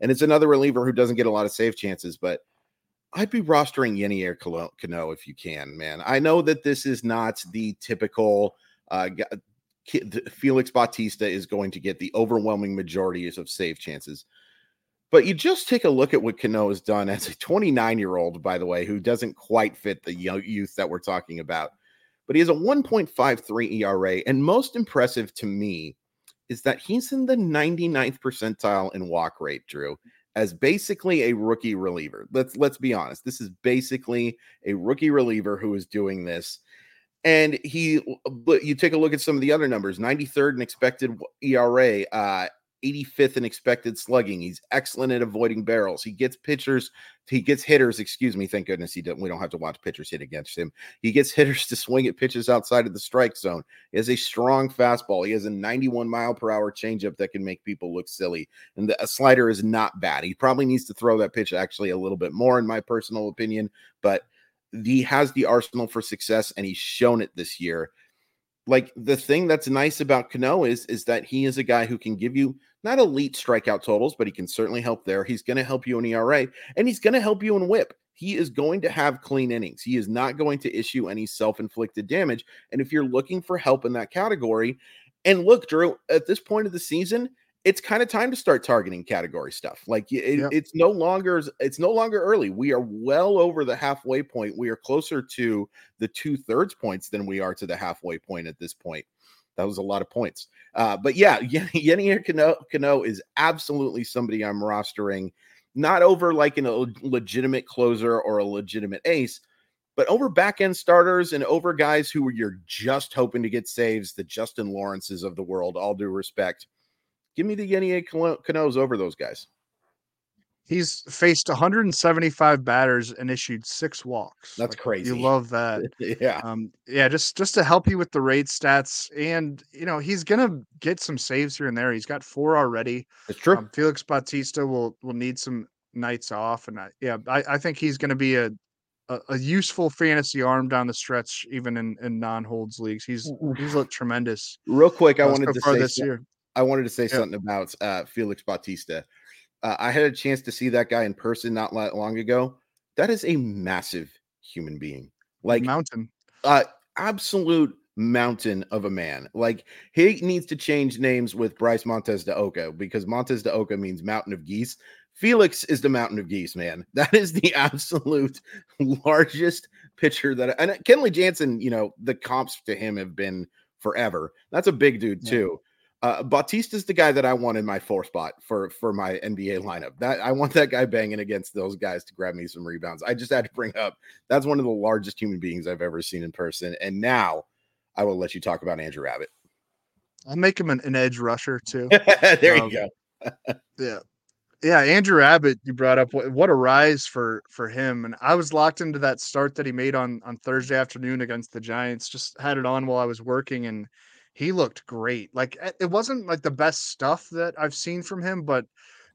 [SPEAKER 2] And it's another reliever who doesn't get a lot of save chances, but I'd be rostering Yennier Cano if you can, man. I know that this is not the typical. Uh, Felix Bautista is going to get the overwhelming majority of save chances. But you just take a look at what Cano has done as a 29 year old, by the way, who doesn't quite fit the youth that we're talking about. But he has a 1.53 ERA. And most impressive to me is that he's in the 99th percentile in walk rate, Drew, as basically a rookie reliever. Let's let's be honest. This is basically a rookie reliever who is doing this. And he, but you take a look at some of the other numbers 93rd in expected ERA, uh, 85th in expected slugging. He's excellent at avoiding barrels. He gets pitchers, he gets hitters, excuse me. Thank goodness he don't, we don't have to watch pitchers hit against him. He gets hitters to swing at pitches outside of the strike zone. He has a strong fastball. He has a 91 mile per hour changeup that can make people look silly. And the slider is not bad. He probably needs to throw that pitch actually a little bit more, in my personal opinion, but he has the arsenal for success and he's shown it this year like the thing that's nice about Cano is is that he is a guy who can give you not elite strikeout totals, but he can certainly help there. He's going to help you in ERA and he's going to help you in whip. He is going to have clean innings. He is not going to issue any self-inflicted damage. And if you're looking for help in that category, and look, Drew, at this point of the season, it's kind of time to start targeting category stuff. Like it, yep. it's no longer it's no longer early. We are well over the halfway point. We are closer to the two thirds points than we are to the halfway point at this point. That was a lot of points. Uh, but yeah, Yennier Cano, Cano is absolutely somebody I'm rostering, not over like a legitimate closer or a legitimate ace, but over back end starters and over guys who you're just hoping to get saves, the Justin Lawrences of the world, all due respect Give me the Yennier Canos over those guys.
[SPEAKER 3] He's faced 175 batters and issued six walks.
[SPEAKER 2] That's
[SPEAKER 3] like,
[SPEAKER 2] crazy.
[SPEAKER 3] You love that.
[SPEAKER 2] yeah.
[SPEAKER 3] Um, yeah, just just to help you with the rate stats. And you know, he's gonna get some saves here and there. He's got four already.
[SPEAKER 2] It's true. Um,
[SPEAKER 3] Felix Bautista will will need some nights off. And I, yeah, I, I think he's gonna be a, a, a useful fantasy arm down the stretch, even in, in non holds leagues. He's he's looked tremendous.
[SPEAKER 2] Real quick, I uh, wanted so to say
[SPEAKER 3] this year.
[SPEAKER 2] I wanted to say something about uh, Felix Bautista. Uh, I had a chance to see that guy in person not long ago. That is a massive human being, like
[SPEAKER 3] mountain,
[SPEAKER 2] uh, absolute mountain of a man. Like he needs to change names with Bryce Montes de Oca because Montes de Oca means mountain of geese. Felix is the mountain of geese, man. That is the absolute largest pitcher that and Kenley Jansen, you know, the comps to him have been forever. That's a big dude
[SPEAKER 3] Yeah.
[SPEAKER 2] Uh, Bautista's the guy that I want in my four spot for for my NBA lineup. That I want that guy banging against those guys to grab me some rebounds. I just had to bring up that's one of the largest human beings I've ever seen in person. And now I will let you talk about Andrew Abbott.
[SPEAKER 3] I'll make him an, an edge rusher too.
[SPEAKER 2] there
[SPEAKER 3] Um,
[SPEAKER 2] you go.
[SPEAKER 3] Yeah. Yeah, Andrew Abbott, you brought up what, what a rise for for him, and I was locked into that start that he made on on Thursday afternoon against the Giants. Just had it on while I was working, and he looked great. Like it it wasn't like the best stuff that I've seen from him, but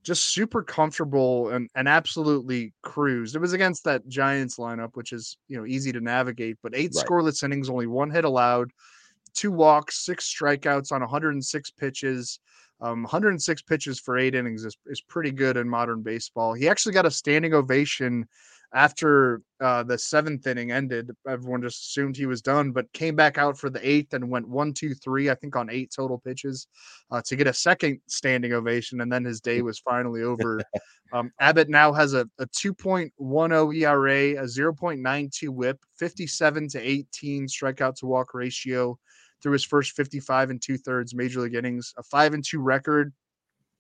[SPEAKER 3] just super comfortable and and absolutely cruised. It was against that Giants lineup, which is you know easy to navigate, but eight
[SPEAKER 2] Right.
[SPEAKER 3] scoreless innings, only one hit allowed, two walks, six strikeouts on 106 pitches. Um, 106 pitches for eight innings is, is pretty good in modern baseball. He actually got a standing ovation after uh, the seventh inning ended. Everyone just assumed he was done, but came back out for the eighth and went one, two, three, I think on eight total pitches uh, to get a second standing ovation. And then his day was finally over. um, Abbott now has a, a 2.10 ERA, a 0.92 whip, 57 to 18 strikeout to walk ratio through his first 55 and two thirds major league innings, a five and two record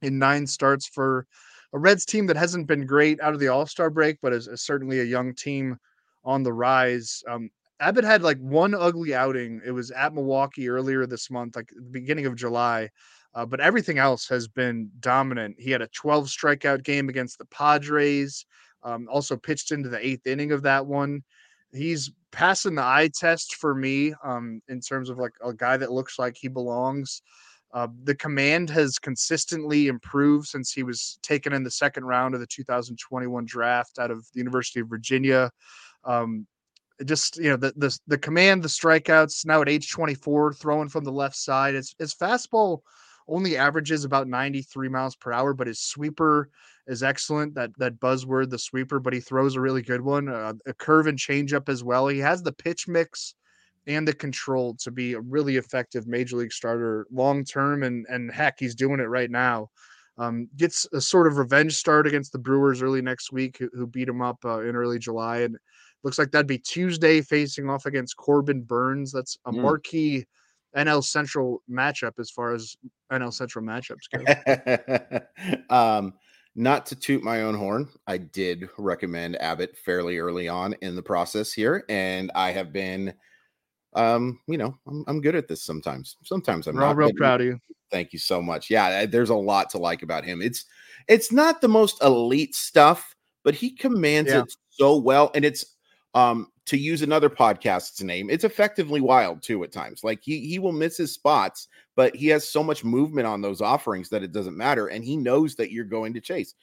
[SPEAKER 3] in nine starts for a Reds team that hasn't been great out of the All Star break, but is, is certainly a young team on the rise. Um, Abbott had like one ugly outing. It was at Milwaukee earlier this month, like the beginning of July. Uh, but everything else has been dominant. He had a 12 strikeout game against the Padres. Um, also pitched into the eighth inning of that one. He's passing the eye test for me um, in terms of like a guy that looks like he belongs. Uh, the command has consistently improved since he was taken in the second round of the 2021 draft out of the University of Virginia. Um, just you know the, the the command, the strikeouts now at age 24, throwing from the left side. His his fastball only averages about 93 miles per hour, but his sweeper is excellent. That that buzzword, the sweeper, but he throws a really good one. Uh, a curve and changeup as well. He has the pitch mix and the control to be a really effective major league starter long term. And and heck, he's doing it right now. Um, gets a sort of revenge start against the Brewers early next week, who, who beat him up uh, in early July, and looks like that'd be Tuesday facing off against Corbin Burnes. That's a
[SPEAKER 2] Mm.
[SPEAKER 3] marquee NL Central matchup as far as NL Central matchups go.
[SPEAKER 2] um, not to toot my own horn, I did recommend Abbott fairly early on in the process here, and I have been, um, you know, I'm, I'm good at this sometimes. Sometimes I'm
[SPEAKER 3] We're all real proud of you.
[SPEAKER 2] Thank you so much. Yeah, there's a lot to like about him. It's it's not the most elite stuff, but he commands
[SPEAKER 3] Yeah.
[SPEAKER 2] it so well, and it's um to use another podcast's name, it's effectively wild too at times. Like he he will miss his spots, but he has so much movement on those offerings that it doesn't matter, and he knows that you're going to chase.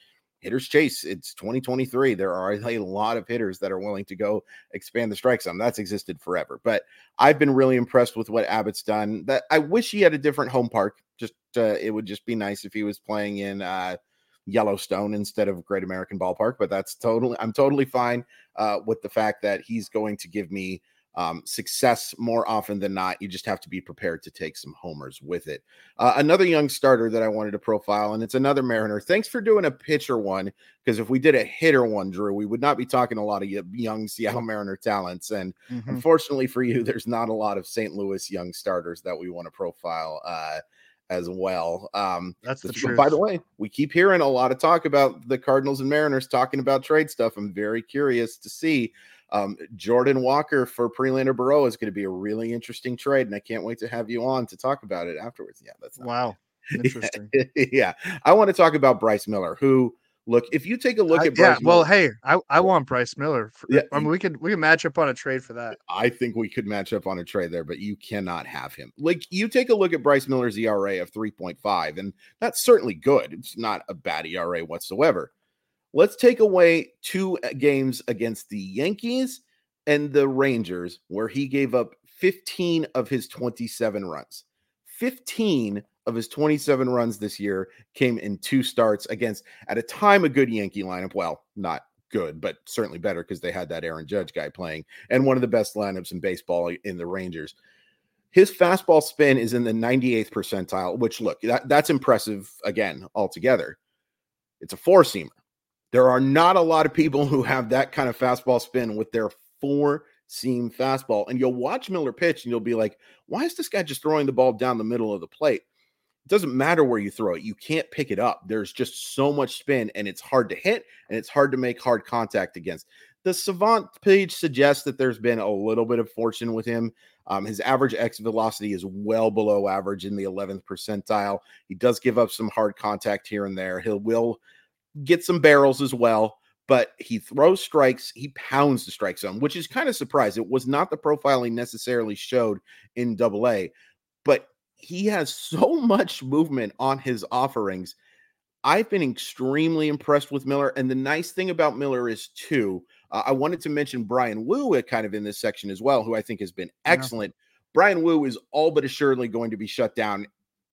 [SPEAKER 2] Hitters chase. It's 2023. There are a lot of hitters that are willing to go expand the strike zone. That's existed forever. But I've been really impressed with what Abbott's done. That I wish he had a different home park. Just uh, it would just be nice if he was playing in uh, Yellowstone instead of Great American Ballpark. But that's totally I'm totally fine uh, with the fact that he's going to give me um, success more often than not. You just have to be prepared to take some homers with it. Uh, another young starter that I wanted to profile, and it's another Mariner. Thanks for doing a pitcher one, because if we did a hitter one, Drew, we would not be talking a lot of young Seattle Mariner talents. And
[SPEAKER 3] Mhm.
[SPEAKER 2] unfortunately for you, there's not a lot of St. Louis young starters that we want to profile uh, as well. Um,
[SPEAKER 3] That's the truth.
[SPEAKER 2] by the way, we keep hearing a lot of talk about the Cardinals and Mariners talking about trade stuff. I'm very curious to see. Um, Jordan Walker for Prelander Berroa is going to be a really interesting trade, and I can't wait to have you on to talk about it afterwards. Yeah, that's
[SPEAKER 3] Wow. Interesting.
[SPEAKER 2] yeah, I want to talk about Bryce Miller, who look, if you take a look
[SPEAKER 3] I-
[SPEAKER 2] at
[SPEAKER 3] yeah,
[SPEAKER 2] Bryce
[SPEAKER 3] well, hey, I, I want Bryce Miller. For,
[SPEAKER 2] Yeah,
[SPEAKER 3] I mean, we could we can match up on a trade for that.
[SPEAKER 2] I think we could match up on a trade there, but you cannot have him. Like you take a look at Bryce Miller's ERA of 3.5, and that's certainly good. It's not a bad ERA whatsoever. Let's take away two uh, games against the Yankees and the Rangers, where he gave up 15 of his 27 runs. 15 of his 27 runs this year came in two starts against, at a time, a good Yankee lineup. Well, not good, but certainly better because they had that Aaron Judge guy playing and one of the best lineups in baseball in the Rangers. His fastball spin is in the 98th percentile, which look, that, that's impressive again altogether. It's a four seamer. There are not a lot of people who have that kind of fastball spin with their four seam fastball. And you'll watch Miller pitch and you'll be like, why is this guy just throwing the ball down the middle of the plate? It doesn't matter where you throw it, you can't pick it up. There's just so much spin and it's hard to hit and it's hard to make hard contact against. The Savant page suggests that there's been a little bit of fortune with him. Um, his average X velocity is well below average in the 11th percentile. He does give up some hard contact here and there. He will get some barrels as well, but he throws strikes. He pounds the strike zone, which is kind of surprising. It was not the profiling necessarily showed in Double A, but he has so much movement on his offerings. I've been extremely impressed with Miller. And the nice thing about Miller is, too, uh, I wanted to mention Bryan Woo kind of in this section as well, who I think has been excellent. Yeah. Bryan Woo is all but assuredly going to be shut down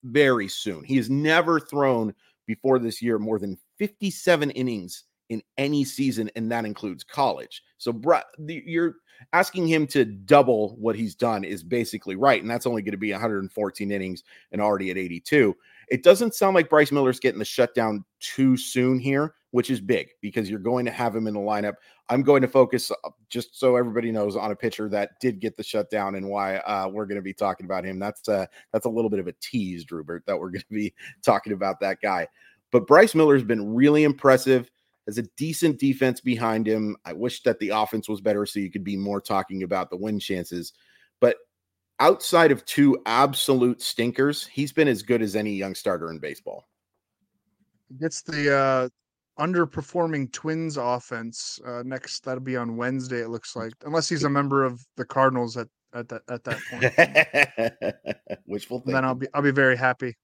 [SPEAKER 2] very soon. He has never thrown before this year more than 57 innings in any season, and that includes college. So you're asking him to double what he's done is basically right, and that's only going to be 114 innings and already at 82. It doesn't sound like Bryce Miller's getting the shutdown too soon here, which is big because you're going to have him in the lineup. I'm going to focus uh, just so everybody knows on a pitcher that did get the shutdown and why uh, we're going to be talking about him. That's uh, that's a little bit of a tease, Drubert, that we're going to be talking about that guy. But Bryce Miller's been really impressive. Has a decent defense behind him. I wish that the offense was better so you could be more talking about the win chances. But outside of two absolute stinkers, he's been as good as any young starter in baseball.
[SPEAKER 3] Gets the uh, underperforming Twins offense uh, next. That'll be on Wednesday. It looks like, unless he's a member of the Cardinals at at that at that
[SPEAKER 2] point. Wishful.
[SPEAKER 3] Then I'll be I'll be very happy.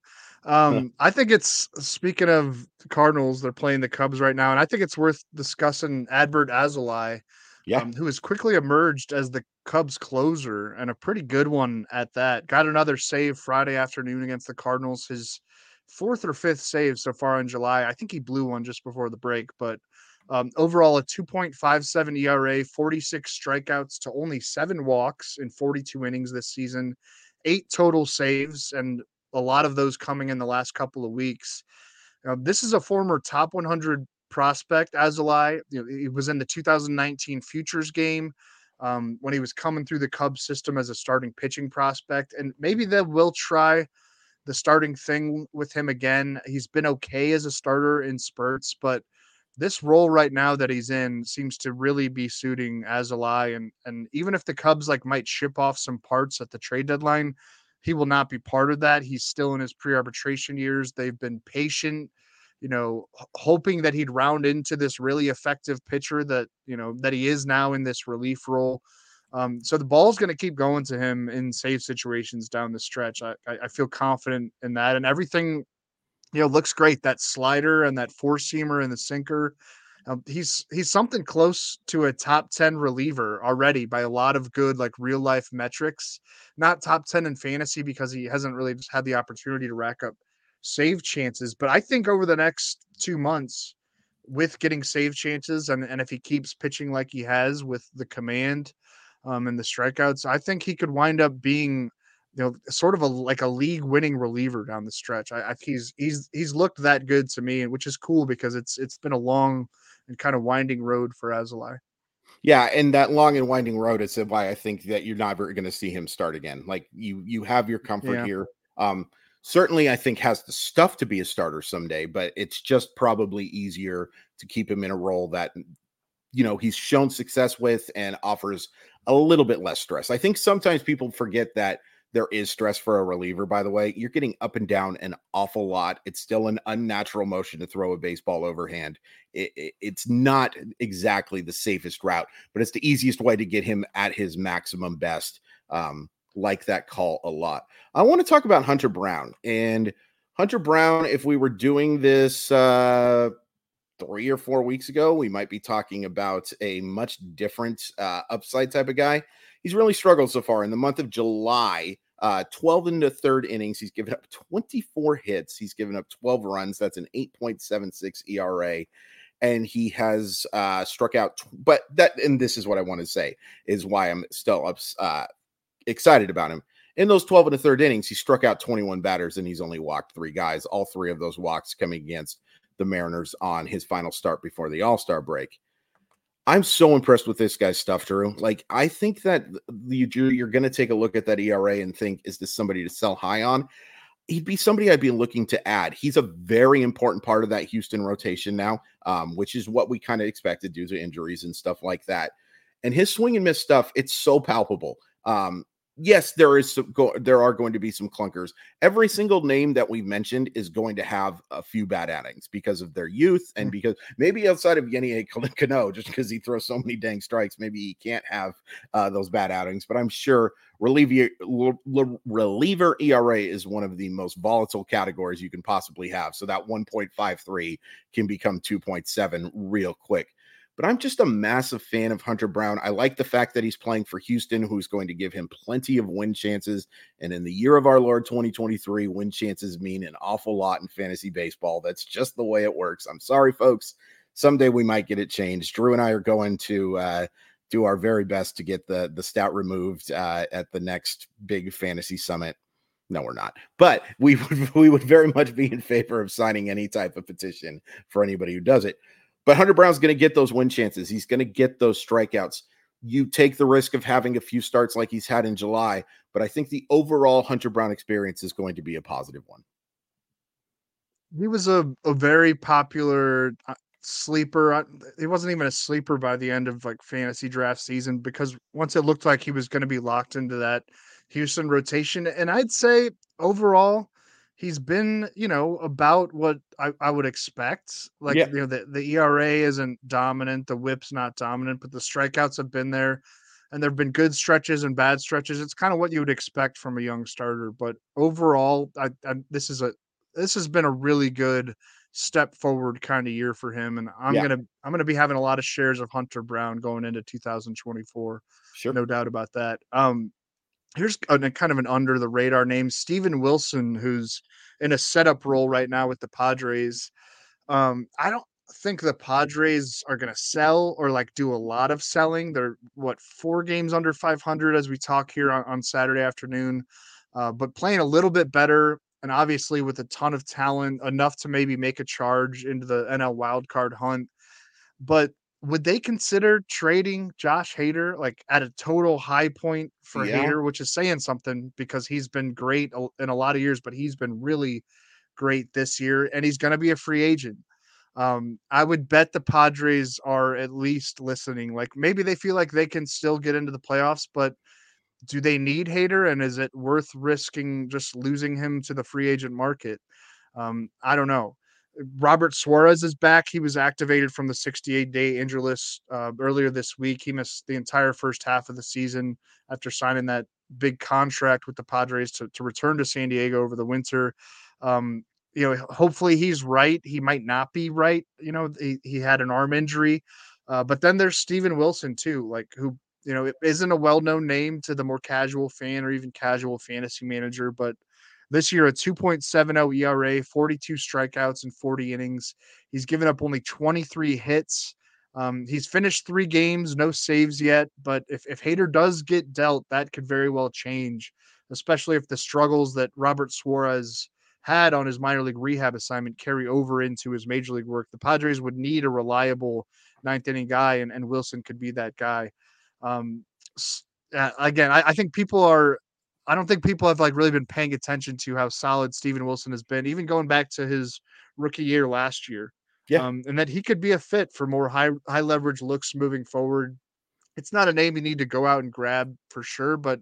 [SPEAKER 3] Um, I think it's speaking of Cardinals, they're playing the Cubs right now, and I think it's worth discussing Adbert Alzolay,
[SPEAKER 2] yeah, um,
[SPEAKER 3] who has quickly emerged as the Cubs closer and a pretty good one at that. Got another save Friday afternoon against the Cardinals. His fourth or fifth save so far in July. I think he blew one just before the break, but um, overall a 2.57 ERA, 46 strikeouts to only seven walks in 42 innings this season, eight total saves, and a lot of those coming in the last couple of weeks. This is a former top 100 prospect, know, he was in the 2019 Futures game um, when he was coming through the Cubs system as a starting pitching prospect, and maybe they will try the starting thing with him again. He's been okay as a starter in spurts, but this role right now that he's in seems to really be suiting Alzolay. And and even if the Cubs like might ship off some parts at the trade deadline, he will not be part of that. He's still in his pre-arbitration years. They've been patient, you know, hoping that he'd round into this really effective pitcher that you know that he is now in this relief role. Um, so the ball's going to keep going to him in safe situations down the stretch. I, I, feel confident in that, and everything, you know, looks great. That slider and that four seamer and the sinker. Um, he's he's something close to a top 10 reliever already by a lot of good like real life metrics not top 10 in fantasy because he hasn't really just had the opportunity to rack up save chances but i think over the next two months with getting save chances and, and if he keeps pitching like he has with the command um, and the strikeouts. I think he could wind up being, you know, sort of a like a league winning reliever down the stretch. I, I he's he's he's looked that good to me, which is cool because it's it's been a long and kind of winding road for Alzolay.
[SPEAKER 2] Yeah, and that long and winding road is why I think that you're never going to see him start again. Like you, you have your comfort yeah. here. Um, certainly, I think has the stuff to be a starter someday, but it's just probably easier to keep him in a role that you know he's shown success with and offers a little bit less stress. I think sometimes people forget that there is stress for a reliever, by the way. You're getting up and down an awful lot. It's still an unnatural motion to throw a baseball overhand. It, it, it's not exactly the safest route, but it's the easiest way to get him at his maximum best. Um, like that call a lot. I want to talk about Hunter Brown and Hunter Brown. If we were doing this uh, three or four weeks ago, we might be talking about a much different uh, upside type of guy. He's really struggled so far in the month of July. Uh, 12 in the third innings. He's given up 24 hits. He's given up 12 runs. That's an 8.76 ERA. And he has uh, struck out, but that, and this is what I want to say, is why I'm still up, uh, excited about him. In those 12 and the third innings, he struck out 21 batters and he's only walked three guys. All three of those walks coming against the Mariners on his final start before the All Star break. I'm so impressed with this guy's stuff, Drew. Like, I think that you, you're going to take a look at that ERA and think, is this somebody to sell high on? He'd be somebody I'd be looking to add. He's a very important part of that Houston rotation now, um, which is what we kind of expected due to injuries and stuff like that. And his swing and miss stuff, it's so palpable. Um, yes, there is some go, there are going to be some clunkers. Every single name that we mentioned is going to have a few bad outings because of their youth and mm. because maybe outside of Yennier Cano, just because he throws so many dang strikes, maybe he can't have uh, those bad outings. But I'm sure reliever reliever ERA is one of the most volatile categories you can possibly have. So that 1.53 can become 2.7 real quick but I'm just a massive fan of Hunter Brown. I like the fact that he's playing for Houston, who's going to give him plenty of win chances. And in the year of our Lord 2023, win chances mean an awful lot in fantasy baseball. That's just the way it works. I'm sorry, folks. Someday we might get it changed. Drew and I are going to uh, do our very best to get the the stout removed uh, at the next big fantasy summit. No, we're not. But we would we would very much be in favor of signing any type of petition for anybody who does it. But Hunter Brown's going to get those win chances. He's going to get those strikeouts. You take the risk of having a few starts like he's had in July, but I think the overall Hunter Brown experience is going to be a positive one.
[SPEAKER 3] He was a, a very popular uh, sleeper. He wasn't even a sleeper by the end of like fantasy draft season because once it looked like he was going to be locked into that Houston rotation, and I'd say overall he's been, you know, about what I, I would expect. Like, yeah. you know, the, the ERA isn't dominant, the whip's not dominant, but the strikeouts have been there. And there have been good stretches and bad stretches. It's kind of what you would expect from a young starter. But overall, I, I this is a this has been a really good step forward kind of year for him. And I'm yeah. gonna I'm gonna be having a lot of shares of Hunter Brown going into 2024. Sure. No doubt about that. Um, here's a, kind of an under the radar name Steven Wilson, who's in a setup role right now with the Padres. Um, I don't think the Padres are going to sell or like do a lot of selling. They're what four games under 500 as we talk here on, on Saturday afternoon, uh, but playing a little bit better. And obviously, with a ton of talent, enough to maybe make a charge into the NL wildcard hunt. But would they consider trading Josh Hader like at a total high point for yeah. Hader, which is saying something because he's been great in a lot of years, but he's been really great this year and he's going to be a free agent. Um, I would bet the Padres are at least listening. Like maybe they feel like they can still get into the playoffs, but do they need Hader and is it worth risking just losing him to the free agent market? Um, I don't know. Robert Suarez is back. He was activated from the 68 day injury list uh, earlier this week. He missed the entire first half of the season after signing that big contract with the Padres to, to return to San Diego over the winter. Um, you know, hopefully he's right. He might not be right. You know, he, he had an arm injury. Uh, but then there's Steven Wilson, too, like who, you know, isn't a well known name to the more casual fan or even casual fantasy manager, but this year, a 2.70 ERA, 42 strikeouts in 40 innings. He's given up only 23 hits. Um, he's finished three games, no saves yet. But if, if Hader does get dealt, that could very well change, especially if the struggles that Robert Suarez had on his minor league rehab assignment carry over into his major league work. The Padres would need a reliable ninth inning guy, and, and Wilson could be that guy. Um, uh, again, I, I, think people are I don't think people have like really been paying attention to how solid Steven Wilson has been, even going back to his rookie year last year. Yeah. Um, and that he could be a fit for more high high leverage looks moving forward. It's not a name you need to go out and grab for sure, but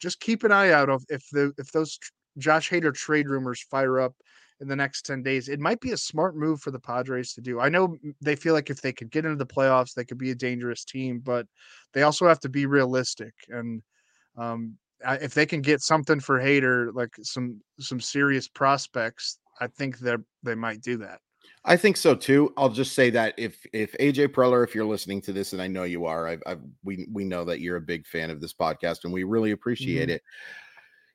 [SPEAKER 3] just keep an eye out of if the if those Josh Hader trade rumors fire up in the next 10 days. It might be a smart move for the Padres to do. I know they feel like if they could get into the playoffs, they could be a dangerous team, but they also have to be realistic. And um, if they can get something for Hader, like some some serious prospects, I think that they might do that.
[SPEAKER 2] I think so too. I'll just say that if if AJ Preller, if you're listening to this, and I know you are, I, I we we know that you're a big fan of this podcast, and we really appreciate mm-hmm. it.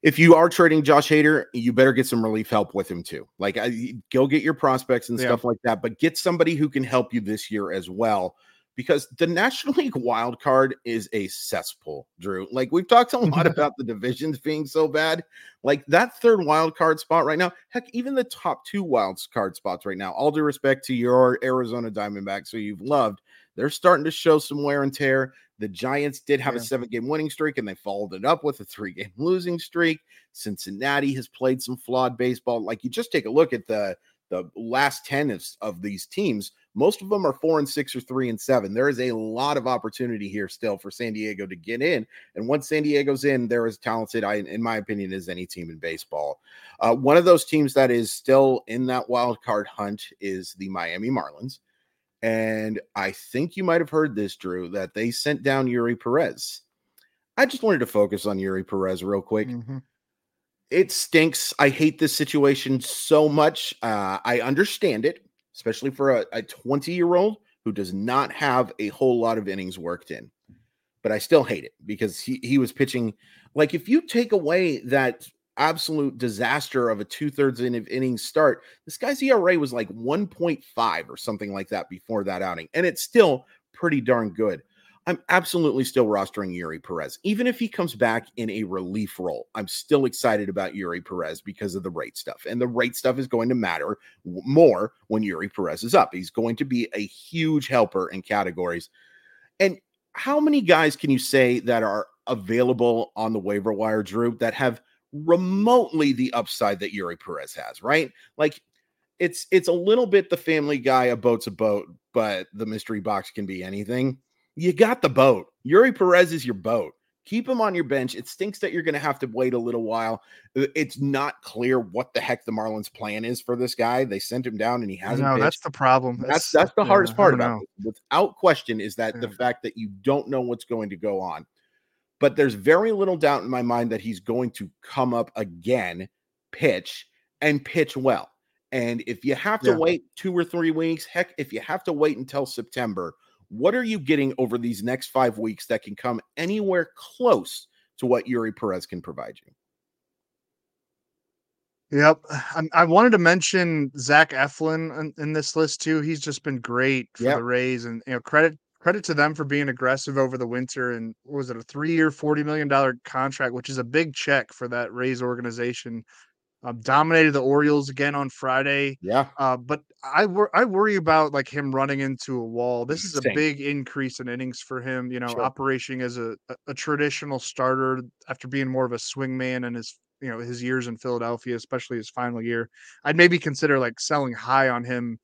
[SPEAKER 2] If you are trading Josh Hader, you better get some relief help with him too. Like, I, go get your prospects and yeah. stuff like that, but get somebody who can help you this year as well because the National League wild card is a cesspool, Drew. Like we've talked a lot about the divisions being so bad. Like that third wild card spot right now, heck, even the top two wild card spots right now, all due respect to your Arizona Diamondbacks, who you've loved, they're starting to show some wear and tear. The Giants did have
[SPEAKER 3] Yeah.
[SPEAKER 2] a seven game winning streak and they followed it up with a three game losing streak. Cincinnati has played some flawed baseball. Like you just take a look at the the last 10 of, of these teams, most of them are four and six or three and seven. There is a lot of opportunity here still for San Diego to get in. And once San Diego's in, they're as talented, I, in my opinion, as any team in baseball. Uh, one of those teams that is still in that wild card hunt is the Miami Marlins. And I think you might have heard this, Drew, that they sent down Yuri Perez. I just wanted to focus on Yuri Perez real quick
[SPEAKER 3] Mhm.
[SPEAKER 2] it stinks. I hate this situation so much. Uh, I understand it, especially for a 20 year old who does not have a whole lot of innings worked in. But I still hate it because he, he was pitching. Like, if you take away that absolute disaster of a two thirds in of innings start, this guy's ERA was like 1.5 or something like that before that outing. And it's still pretty darn good. I'm absolutely still rostering Yuri Perez. Even if he comes back in a relief role, I'm still excited about Yuri Perez because of the rate stuff. And the rate stuff is going to matter more when Yuri Perez is up. He's going to be a huge helper in categories. And how many guys can you say that are available on the waiver wire, Drew, that have remotely the upside that Yuri Perez has, right? Like it's it's a little bit the family guy, a boat's a boat, but the mystery box can be anything you got the boat. Yuri Perez is your boat. Keep him on your bench. It stinks that you're going to have to wait a little while. Uh, It's not clear what the heck the Marlins' plan is for this guy. They sent him down and he hasn't.
[SPEAKER 3] No, that's the problem.
[SPEAKER 2] that's that's the
[SPEAKER 3] yeah,
[SPEAKER 2] hardest part about it. Without question, is that the fact that you don't know what's going to go on. But there's very little doubt in my mind that he's going to come up again, pitch, and pitch well. And if you have to
[SPEAKER 3] Yeah.
[SPEAKER 2] wait two or three weeks, heck, if you have to wait until September, what are you getting over these next five weeks that can come anywhere close to what Yuri Perez can provide you?
[SPEAKER 3] Yep. I, I wanted to mention Zach Eflin in, in this list too. He's just been great for
[SPEAKER 2] Yep.
[SPEAKER 3] the Rays, and you know credit credit to them for being aggressive over the winter. And what was it a three year, forty million dollar contract, which is a big check for that Rays organization. Um, dominated the Orioles again on Friday.
[SPEAKER 2] Yeah.
[SPEAKER 3] Uh, but I wor- I worry about like him running into a wall. This is a big increase in innings for him. You know,
[SPEAKER 2] Sure.
[SPEAKER 3] operating as a, a, a traditional starter after being more of a swing man in his you know his years in Philadelphia, especially his final year. I'd maybe consider like selling high on him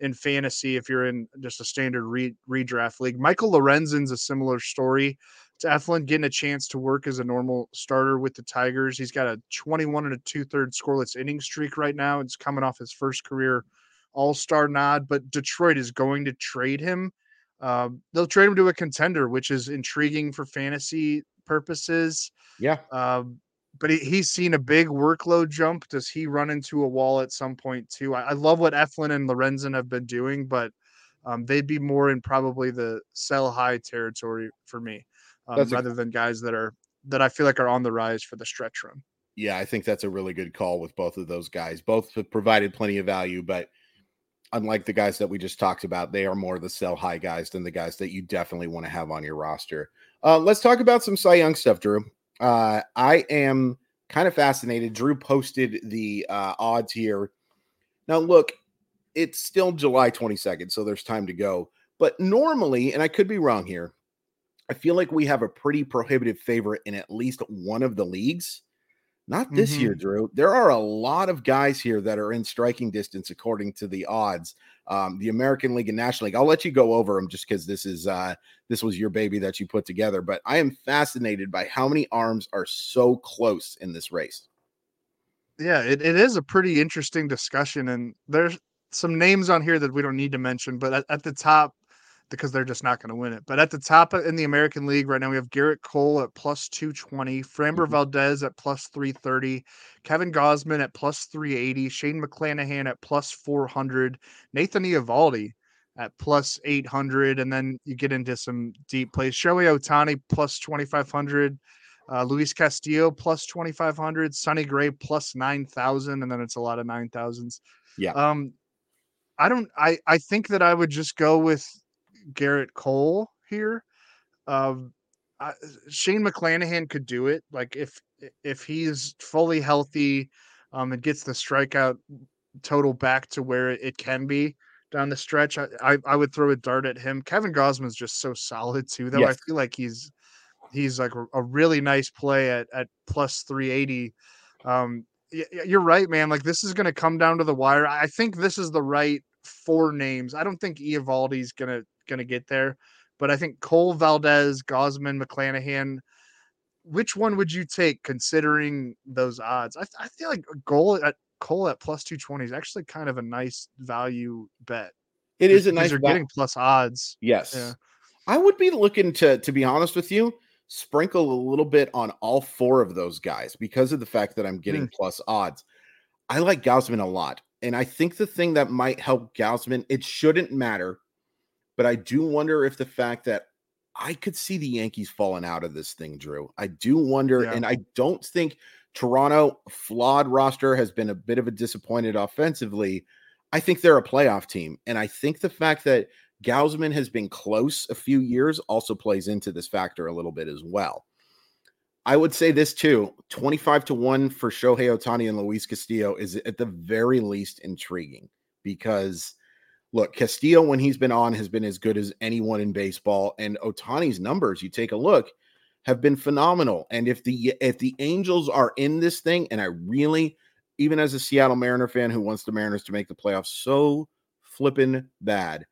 [SPEAKER 3] in fantasy if you're in just a standard re- redraft league. Michael Lorenzen's a similar story to Eflin getting a chance to work as a normal starter with the Tigers. He's got a 21 and a two third scoreless inning streak right now. It's coming off his first career All Star nod, but Detroit is going to trade him. Um, they'll trade him to a contender, which is intriguing for fantasy purposes.
[SPEAKER 2] Yeah.
[SPEAKER 3] Um, but he, he's seen a big workload jump. Does he run into a wall at some point too? I, I love what Eflin and Lorenzen have been doing, but um, they'd be more in probably the sell high territory for me, um,
[SPEAKER 2] That's a-
[SPEAKER 3] rather than guys that are that I feel like are on the rise for the stretch run.
[SPEAKER 2] Yeah, I think that's a really good call with both of those guys. Both have provided plenty of value, but unlike the guys that we just talked about, they are more the sell high guys than the guys that you definitely want to have on your roster. Uh, let's talk about some Cy Young stuff, Drew. Uh, I am kind of fascinated. Drew posted the uh, odds here. Now, look, it's still July 22nd, so there's time to go. But normally, and I could be wrong here, I feel like we have a pretty prohibitive favorite in at least one of the leagues. Not this year, Drew. There are a lot of guys here that are in striking distance according to the odds. Um, the American League and National League. I'll let you go over them just because this is uh, this was your baby that you put together. But I am fascinated by how many arms are so close in this race.
[SPEAKER 3] Yeah, it, it is a pretty interesting discussion, and there's some names on here that we don't need to mention, but at, at the top, because they're just not going to win it. But at the top in the American League right now, we have Gerrit Cole at plus 220, Framber
[SPEAKER 2] Mhm.
[SPEAKER 3] Valdez at plus 330, Kevin Gausman at plus 380, Shane McClanahan at plus 400, Nathan Eovaldi at plus 800. And then you get into some deep plays. Shohei Ohtani plus 2,500. Uh, Luis Castillo plus 2,500, Sonny Gray plus 9,000, and then it's a lot of 9,000s.
[SPEAKER 2] Yeah.
[SPEAKER 3] Um, I don't, I, I think that I would just go with Gerrit Cole here. Um, I, Shane McClanahan could do it. Like if, if he's fully healthy, um, and gets the strikeout total back to where it can be, down the stretch. I, I, I would throw a dart at him. Kevin Gausman's just so solid too, though. I feel like he's he's like a, really nice play at at plus 380. Um, y- y- you're right, man. Like this is going to come down to the wire. I think this is the right four names. I don't think Eovaldi's gonna gonna get there, but I think Cole Valdez, Gausman, McClanahan. Which one would you take considering those odds? I, I feel like a goal at Cole at plus 220 is actually kind of a nice value bet.
[SPEAKER 2] It is a nice.
[SPEAKER 3] You're getting plus odds.
[SPEAKER 2] yes.
[SPEAKER 3] Yeah.
[SPEAKER 2] I would be looking to, to be honest with you, sprinkle a little bit on all four of those guys because of the fact that I'm getting hmm. plus odds. I like Gausman a lot. And I think the thing that might help Gausman, it shouldn't matter, but I do wonder if the fact that I could see the Yankees falling out of this thing, Drew. I do wonder,
[SPEAKER 3] Yeah.
[SPEAKER 2] and I don't think Toronto flawed roster has been a bit of a disappointed offensively. I think they're a playoff team, and I think the fact that Gausman has been close a few years also plays into this factor a little bit as well. I would say this too 25 to 1 for Shohei Ohtani and Luis Castillo is at the very least intriguing because look, Castillo, when he's been on, has been as good as anyone in baseball. And Ohtani's numbers, you take a look, have been phenomenal. And if the if the Angels are in this thing, and I really, even as a Seattle Mariner fan who wants the Mariners to make the playoffs so flippin' bad,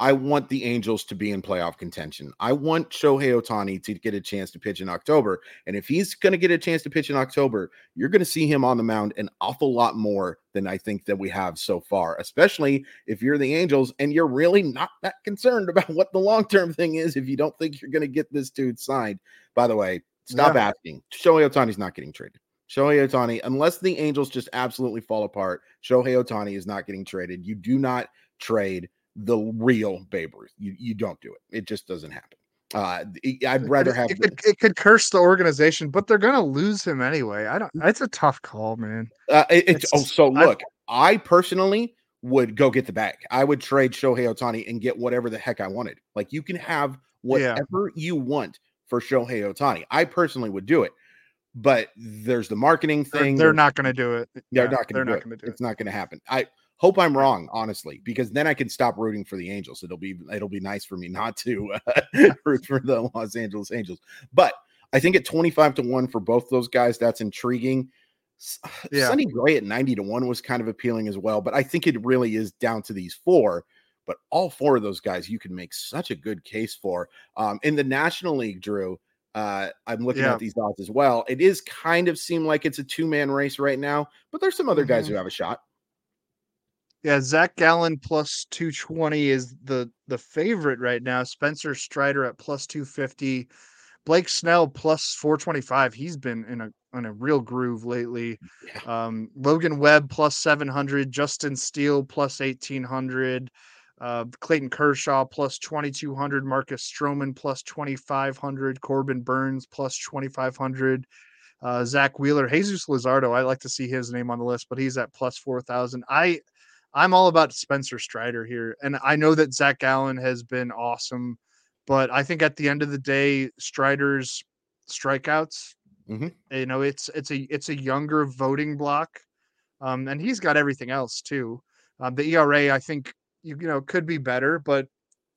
[SPEAKER 2] I want the Angels to be in playoff contention. I want Shohei Ohtani to get a chance to pitch in October. And if he's going to get a chance to pitch in October, you're going to see him on the mound an awful lot more than I think that we have so far, especially if you're the Angels and you're really not that concerned about what the long term thing is. If you don't think you're going to get this dude signed, by the way, stop
[SPEAKER 3] Yeah.
[SPEAKER 2] asking. Shohei Ohtani's not getting traded. Shohei Ohtani, unless the Angels just absolutely fall apart, Shohei Ohtani is not getting traded. You do not trade the real Babe Ruth. You you don't do it. It just doesn't happen. Uh, I'd rather have
[SPEAKER 3] it could it could curse the organization, but they're gonna lose him anyway. I don't. It's a tough call, man.
[SPEAKER 2] Uh, it, it's, oh, so look, I, personally would go get the bag. I would trade Shohei Ohtani and get whatever the heck I wanted. Like you can have
[SPEAKER 3] Yeah.
[SPEAKER 2] whatever you want for Shohei Ohtani. I personally would do it, but there's the marketing
[SPEAKER 3] They're,
[SPEAKER 2] thing.
[SPEAKER 3] they're not gonna do it.
[SPEAKER 2] They're
[SPEAKER 3] Yeah,
[SPEAKER 2] not going
[SPEAKER 3] They're
[SPEAKER 2] to do
[SPEAKER 3] not
[SPEAKER 2] it.
[SPEAKER 3] gonna do it.
[SPEAKER 2] It's not going to happen. I hope I'm wrong, honestly, because then I can stop rooting for the Angels. It'll be it'll be nice for me not to uh, root for the Los Angeles Angels. But I think at 25 to 1 for both those guys, that's intriguing.
[SPEAKER 3] Yeah.
[SPEAKER 2] Sonny Gray at 90 to 1 was kind of appealing as well, but I think it really is down to these four. But all four of those guys, you can make such a good case for. Um, in the National League, Drew, uh, I'm looking
[SPEAKER 3] Yeah.
[SPEAKER 2] at these odds as well. It is kind of seem like it's a two man race right now, but there's some other guys
[SPEAKER 3] Mhm.
[SPEAKER 2] who have a shot.
[SPEAKER 3] Yeah, Zac Gallen plus 220 is the the favorite right now. Spencer Strider at plus 250. Blake Snell plus 425. He's been in a in a real groove lately. Um, Logan Webb plus 700. Justin Steele plus 1800. Uh, Clayton Kershaw plus 2200. Marcus Stroman plus 2500. Corbin Burnes plus 2500. Uh, Zack Wheeler, Jesus Luzardo. I like to see his name on the list, but he's at plus 4000. I I'm all about Spencer Strider here. And I know that Zac Gallen has been awesome, but I think at the end of the day, Strider's strikeouts,
[SPEAKER 2] Mhm.
[SPEAKER 3] you know, it's it's a it's a younger voting block. Um, and he's got everything else too. Um, the ERA, I think, you, you know, could be better, but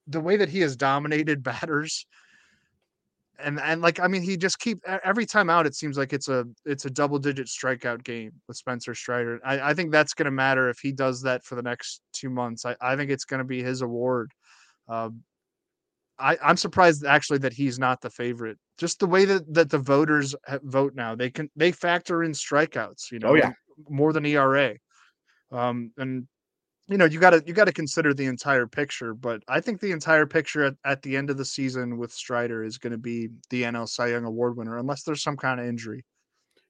[SPEAKER 3] the way that he has dominated batters and and like I mean he just keep every time out it seems like it's a it's a double digit strikeout game with Spencer Strider. I, I think that's gonna matter if he does that for the next two months. I, I think it's gonna be his award. Um, I, I'm surprised actually that he's not the favorite. Just the way that, that the voters vote now, they can they factor in strikeouts, you know,
[SPEAKER 2] Oh, yeah.
[SPEAKER 3] more than ERA. Um, and you know, you gotta you gotta consider the entire picture, but I think the entire picture at, at the end of the season with Strider is gonna be the NL Cy Young Award winner, unless there's some kind of injury.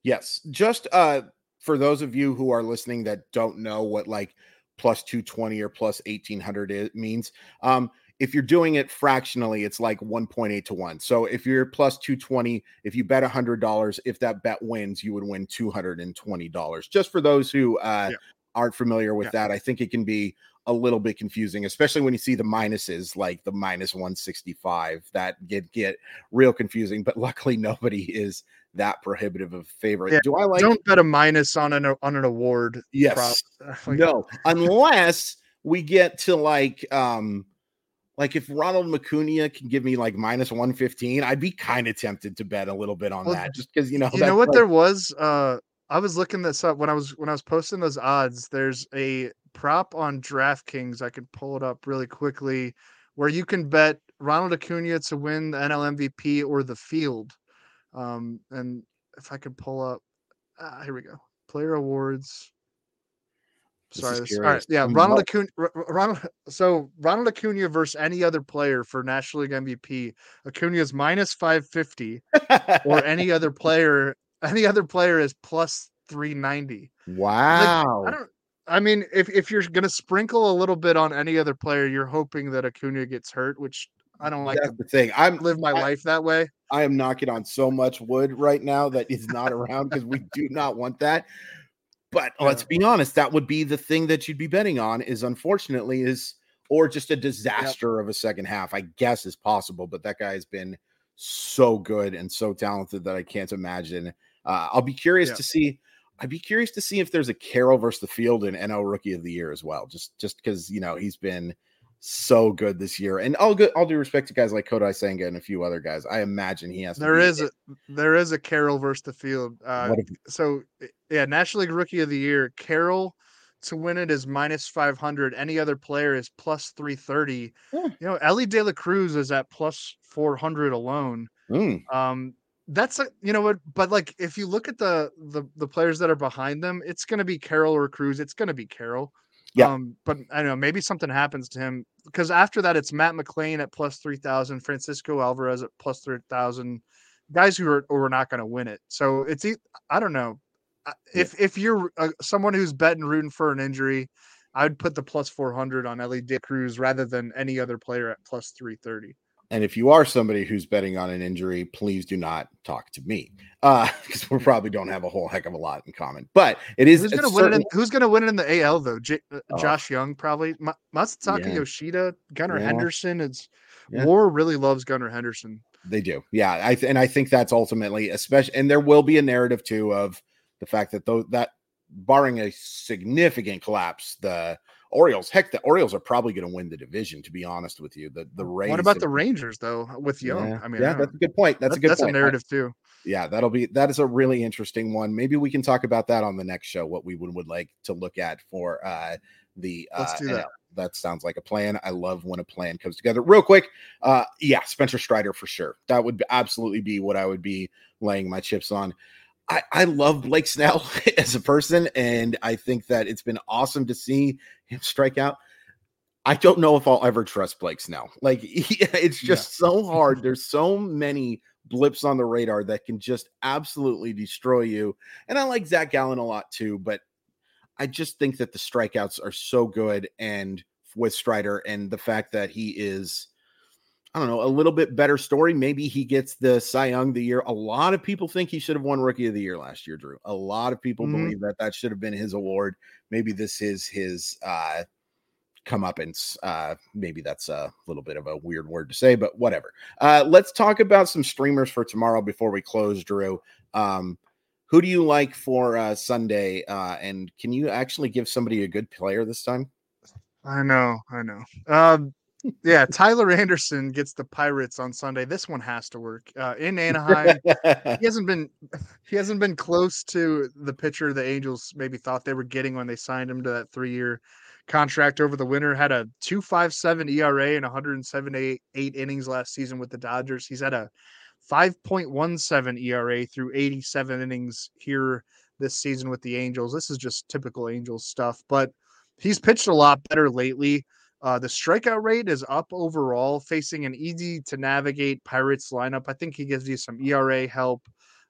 [SPEAKER 2] Yes. Just uh for those of you who are listening that don't know what like plus 220 or plus 1800 it means, um if you're doing it fractionally, it's like 1.8 to 1. So if you're plus 220, if you bet $100, if that bet wins, you would win $220. Just for those who uh,
[SPEAKER 3] Yeah.
[SPEAKER 2] Aren't familiar with
[SPEAKER 3] Yeah.
[SPEAKER 2] that, I think it can be a little bit confusing, especially when you see the minuses like the minus 165 that get get real confusing. But luckily, nobody is that prohibitive of favorite.
[SPEAKER 3] Yeah,
[SPEAKER 2] Do I like?
[SPEAKER 3] Don't bet a minus on an on an award.
[SPEAKER 2] yes.
[SPEAKER 3] Like,
[SPEAKER 2] no, unless we get to like um like if Ronald Acuna can give me like minus 115, I'd be kind of tempted to bet a little bit on
[SPEAKER 3] Well,
[SPEAKER 2] that just because you know
[SPEAKER 3] you know what
[SPEAKER 2] like-
[SPEAKER 3] there was uh i was looking this up when i was when i was posting those odds there's a prop on draftkings i could pull it up really quickly where you can bet ronald acuna to win the nl mvp or the field um and if i could pull up ah, here we go player awards
[SPEAKER 2] This
[SPEAKER 3] Sorry. This, all right. Yeah. Ronald Acuna. Ronald. So Ronald Acuna versus any other player for National League MVP. Acuna is minus five fifty or any other player any other player is plus 390
[SPEAKER 2] wow.
[SPEAKER 3] i don't i mean if, if you're gonna sprinkle a little bit on any other player you're hoping that acuna gets hurt which i don't like
[SPEAKER 2] That's
[SPEAKER 3] to
[SPEAKER 2] the thing. I'm
[SPEAKER 3] live my
[SPEAKER 2] I-
[SPEAKER 3] life that way
[SPEAKER 2] I am knocking on so much wood right now that that is not around because we do not want that. But let's be honest, that would be the thing that you'd be betting on is unfortunately is or just a disaster of a second half. I guess is possible, but that guy has been so good and so talented that I can't imagine. Uh, I'll be curious
[SPEAKER 3] Yep.
[SPEAKER 2] to see. I'd be curious to see if there's a Carroll versus the field in NL Rookie of the Year as well. Just just because you know he's been so good this year, and I'll all good. All due respect to guys like Kodai Senga and a few other guys, I imagine he has. to
[SPEAKER 3] there
[SPEAKER 2] be
[SPEAKER 3] is a there is a carroll versus the field uh
[SPEAKER 2] if-
[SPEAKER 3] so yeah national league rookie of the year carroll to win it is minus 500 any other player is plus 330
[SPEAKER 2] Yeah.
[SPEAKER 3] you know Elly De La Cruz is at plus 400 alone
[SPEAKER 2] Mm,
[SPEAKER 3] Um, that's a you know what, but like if you look at the the the players that are behind them, it's gonna be Carroll or Cruz. It's gonna be Carroll.
[SPEAKER 2] Yeah.
[SPEAKER 3] Um, but I don't know, maybe something happens to him because after that it's Matt McLain at plus three thousand, Francisco Alvarez at plus three thousand, guys who are who are not gonna win it. So it's I don't know. I-
[SPEAKER 2] Yeah.
[SPEAKER 3] If if you're uh, someone who's betting rooting for an injury, I'd put the plus four hundred on Elly De Cruz rather than any other player at plus three thirty.
[SPEAKER 2] And if you are somebody who's betting on an injury, please do not talk to me uh because we probably don't have a whole heck of a lot in common. But it is
[SPEAKER 3] Who's gonna win it? In, who's gonna win it in the AL though? J- uh,
[SPEAKER 2] Oh.
[SPEAKER 3] Josh Jung probably. Ma- Masataka
[SPEAKER 2] Yeah.
[SPEAKER 3] Yoshida, Gunnar
[SPEAKER 2] Yeah.
[SPEAKER 3] Henderson. It's
[SPEAKER 2] Yeah.
[SPEAKER 3] War really loves Gunnar Henderson.
[SPEAKER 2] They do. Yeah. I th- and I think that's ultimately especially and there will be a narrative too of the fact that though that barring a significant collapse, the Orioles, heck, the Orioles are probably going to win the division, to be honest with you. The the Rays.
[SPEAKER 3] What about the Rangers though? With Jung,
[SPEAKER 2] Yeah,
[SPEAKER 3] I mean,
[SPEAKER 2] yeah,
[SPEAKER 3] I
[SPEAKER 2] that's a good point. That's a good
[SPEAKER 3] that's
[SPEAKER 2] point.
[SPEAKER 3] a
[SPEAKER 2] I-
[SPEAKER 3] narrative too.
[SPEAKER 2] yeah, that'll be that is a really interesting one. Maybe we can talk about that on the next show. What we would, would like to look at for uh the uh,
[SPEAKER 3] Let's do that.
[SPEAKER 2] NL. That sounds like a plan. I love when a plan comes together. Real quick, uh, yeah, Spencer Strider for sure. That would absolutely be what I would be laying my chips on. I, I love Blake Snell as a person, and I think that it's been awesome to see him strike out. I don't know if I'll ever trust Blake Snell. Like he, it's
[SPEAKER 3] Yeah.
[SPEAKER 2] just so hard. There's so many blips on the radar that can just absolutely destroy you. And I like Zac Gallen a lot too, but I just think that the strikeouts are so good and with Strider and the fact that he is I don't know, a little bit better story. Maybe he gets the Cy Young the year. A lot of people think he should have won Rookie of the Year last year, Drew. A lot of people
[SPEAKER 3] Mhm.
[SPEAKER 2] believe that that should have been his award. Maybe this is his uh comeuppance. Uh, maybe that's a little bit of a weird word to say, but whatever. Uh, let's talk about some streamers for tomorrow before we close, Drew. Um, who do you like for uh, Sunday? Uh, and can you actually give somebody a good player this time?
[SPEAKER 3] I know, I know. Um, yeah, Tyler Anderson gets the Pirates on Sunday. This one has to work uh, in Anaheim. he hasn't been he hasn't been close to the pitcher the Angels maybe thought they were getting when they signed him to that three year contract over the winter. Had a two five seven ERA and 178 innings last season with the Dodgers. He's had a 5.17 ERA through 87 innings here this season with the Angels. This is just typical Angels stuff, but he's pitched a lot better lately. Uh, the strikeout rate is up overall, facing an easy to navigate Pirates lineup. I think he gives you some ERA help,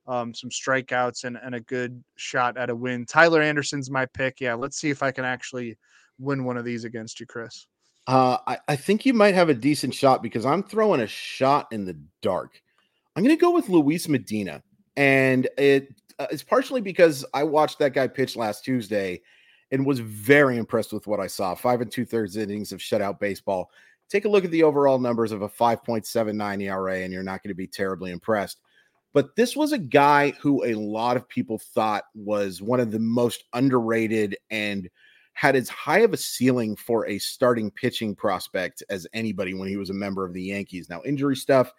[SPEAKER 3] um, some strikeouts, and, and a good shot at a win. Tyler Anderson's my pick. Yeah, let's see if I can actually win one of these against you, Chris.
[SPEAKER 2] Uh, I, I think you might have a decent shot because I'm throwing a shot in the dark. I'm going to go with Luis Medina. And it uh, it's partially because I watched that guy pitch last Tuesday and was very impressed with what I saw. Five and two thirds innings of shutout baseball. Take a look at the overall numbers of a 5.79 ERA, and you're not going to be terribly impressed. But this was a guy who a lot of people thought was one of the most underrated and had as high of a ceiling for a starting pitching prospect as anybody when he was a member of the Yankees. Now, injury stuff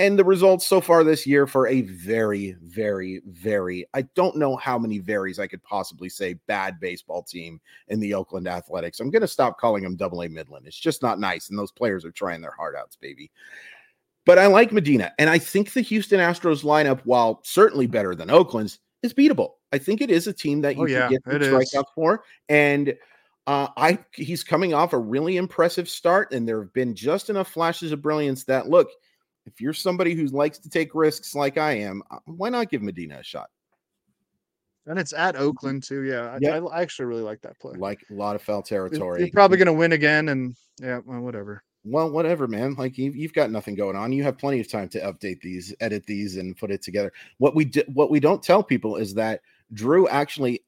[SPEAKER 2] and the results so far this year for a very, very, very, I don't know how many varies I could possibly say bad baseball team in the Oakland Athletics. I'm going to stop calling them double A Midland. It's just not nice. And those players are trying their heart outs, baby. But I like Medina. And I think the Houston Astros lineup, while certainly better than Oakland's, is beatable. I think it is a team that you
[SPEAKER 3] Oh, yeah,
[SPEAKER 2] can get the
[SPEAKER 3] is.
[SPEAKER 2] for. And uh, I he's coming off a really impressive start, and there have been just enough flashes of brilliance that look, if you're somebody who likes to take risks like I am, uh, why not give Medina a shot?
[SPEAKER 3] And it's at Oakland too. Yeah, I,
[SPEAKER 2] Yeah.
[SPEAKER 3] I, I actually really like that play.
[SPEAKER 2] Like a lot of foul territory.
[SPEAKER 3] You're probably going to win again, and yeah, well, whatever.
[SPEAKER 2] well, whatever, man. Like you've, you've got nothing going on. You have plenty of time to update these, edit these, and put it together. What we do, what we don't tell people is that Drew actually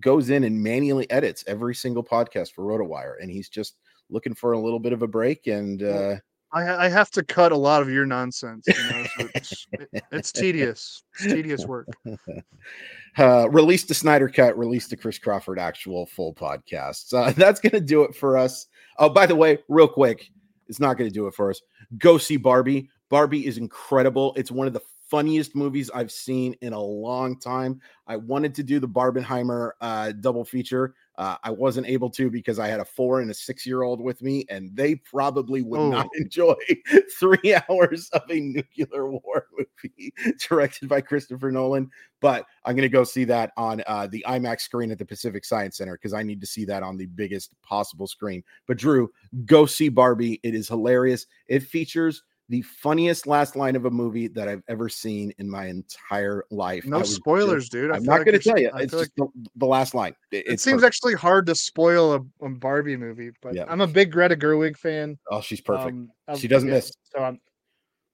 [SPEAKER 2] goes in and manually edits every single podcast for RotoWire, and he's just looking for a little bit of a break. And uh,
[SPEAKER 3] I, I have to cut a lot of your nonsense. You know, so it's, it- it's tedious. It's tedious work.
[SPEAKER 2] uh, release the Snyder cut, release the Chris Crawford actual full podcast. Uh, that's going to do it for us. Oh, by the way, real quick, it's not going to do it for us. Go see Barbie. Barbie is incredible. It's one of the funniest movies I've seen in a long time. I wanted to do the Barbenheimer uh, double feature. Uh, I wasn't able to because I had a four and a six year old with me, and they probably would
[SPEAKER 3] Oh.
[SPEAKER 2] not enjoy three hours of a nuclear war movie directed by Christopher Nolan. But I'm going to go see that on uh, the IMAX screen at the Pacific Science Center because I need to see that on the biggest possible screen. But Drew, go see Barbie. It is hilarious. It features the funniest last line of a movie that I've ever seen in my entire life.
[SPEAKER 3] No
[SPEAKER 2] was just-
[SPEAKER 3] spoilers, dude. I
[SPEAKER 2] I'm not
[SPEAKER 3] like
[SPEAKER 2] going to tell you.
[SPEAKER 3] I
[SPEAKER 2] It's
[SPEAKER 3] feel like
[SPEAKER 2] just the, the last line. It,
[SPEAKER 3] it seems
[SPEAKER 2] perfect.
[SPEAKER 3] actually hard to spoil a, a Barbie movie, but
[SPEAKER 2] Yeah.
[SPEAKER 3] I'm a big Greta Gerwig fan.
[SPEAKER 2] oh, she's perfect.
[SPEAKER 3] Um,
[SPEAKER 2] She doesn't miss.
[SPEAKER 3] So I'm,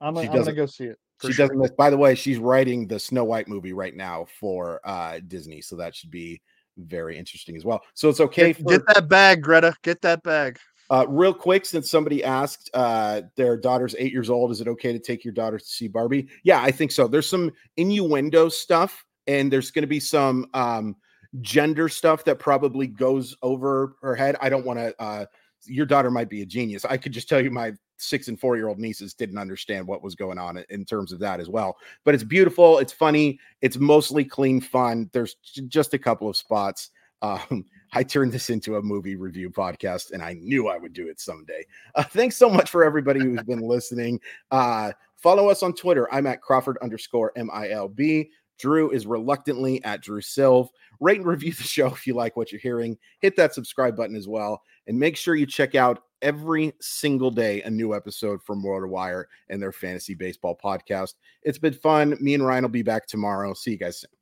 [SPEAKER 3] I'm,
[SPEAKER 2] She
[SPEAKER 3] I'm gonna go see it.
[SPEAKER 2] she
[SPEAKER 3] sure.
[SPEAKER 2] doesn't miss. By the way, she's writing the Snow White movie right now for uh Disney, so that should be very interesting as well. So it's okay.
[SPEAKER 3] Get,
[SPEAKER 2] For,
[SPEAKER 3] get that bag, Greta. Get that bag.
[SPEAKER 2] Uh, real quick, since somebody asked, uh, their daughter's eight years old. Is it okay to take your daughter to see Barbie? Yeah, I think so. There's some innuendo stuff, and there's going to be some um gender stuff that probably goes over her head. I don't want to. uh Your daughter might be a genius. I could just tell you my six and four year old nieces didn't understand what was going on in terms of that as well. But it's beautiful. It's funny. It's mostly clean fun. There's just a couple of spots. Um, I turned this into a movie review podcast, and I knew I would do it someday. Uh, thanks so much for everybody who's been listening. Uh, follow us on Twitter. I'm at Crawford underscore MILB. Drew is reluctantly at Drew Silv. Rate and review the show if you like what you're hearing. Hit that subscribe button as well. And make sure you check out every single day a new episode from RotoWire and their fantasy baseball podcast. It's been fun. Me and Ryan will be back tomorrow. See you guys soon.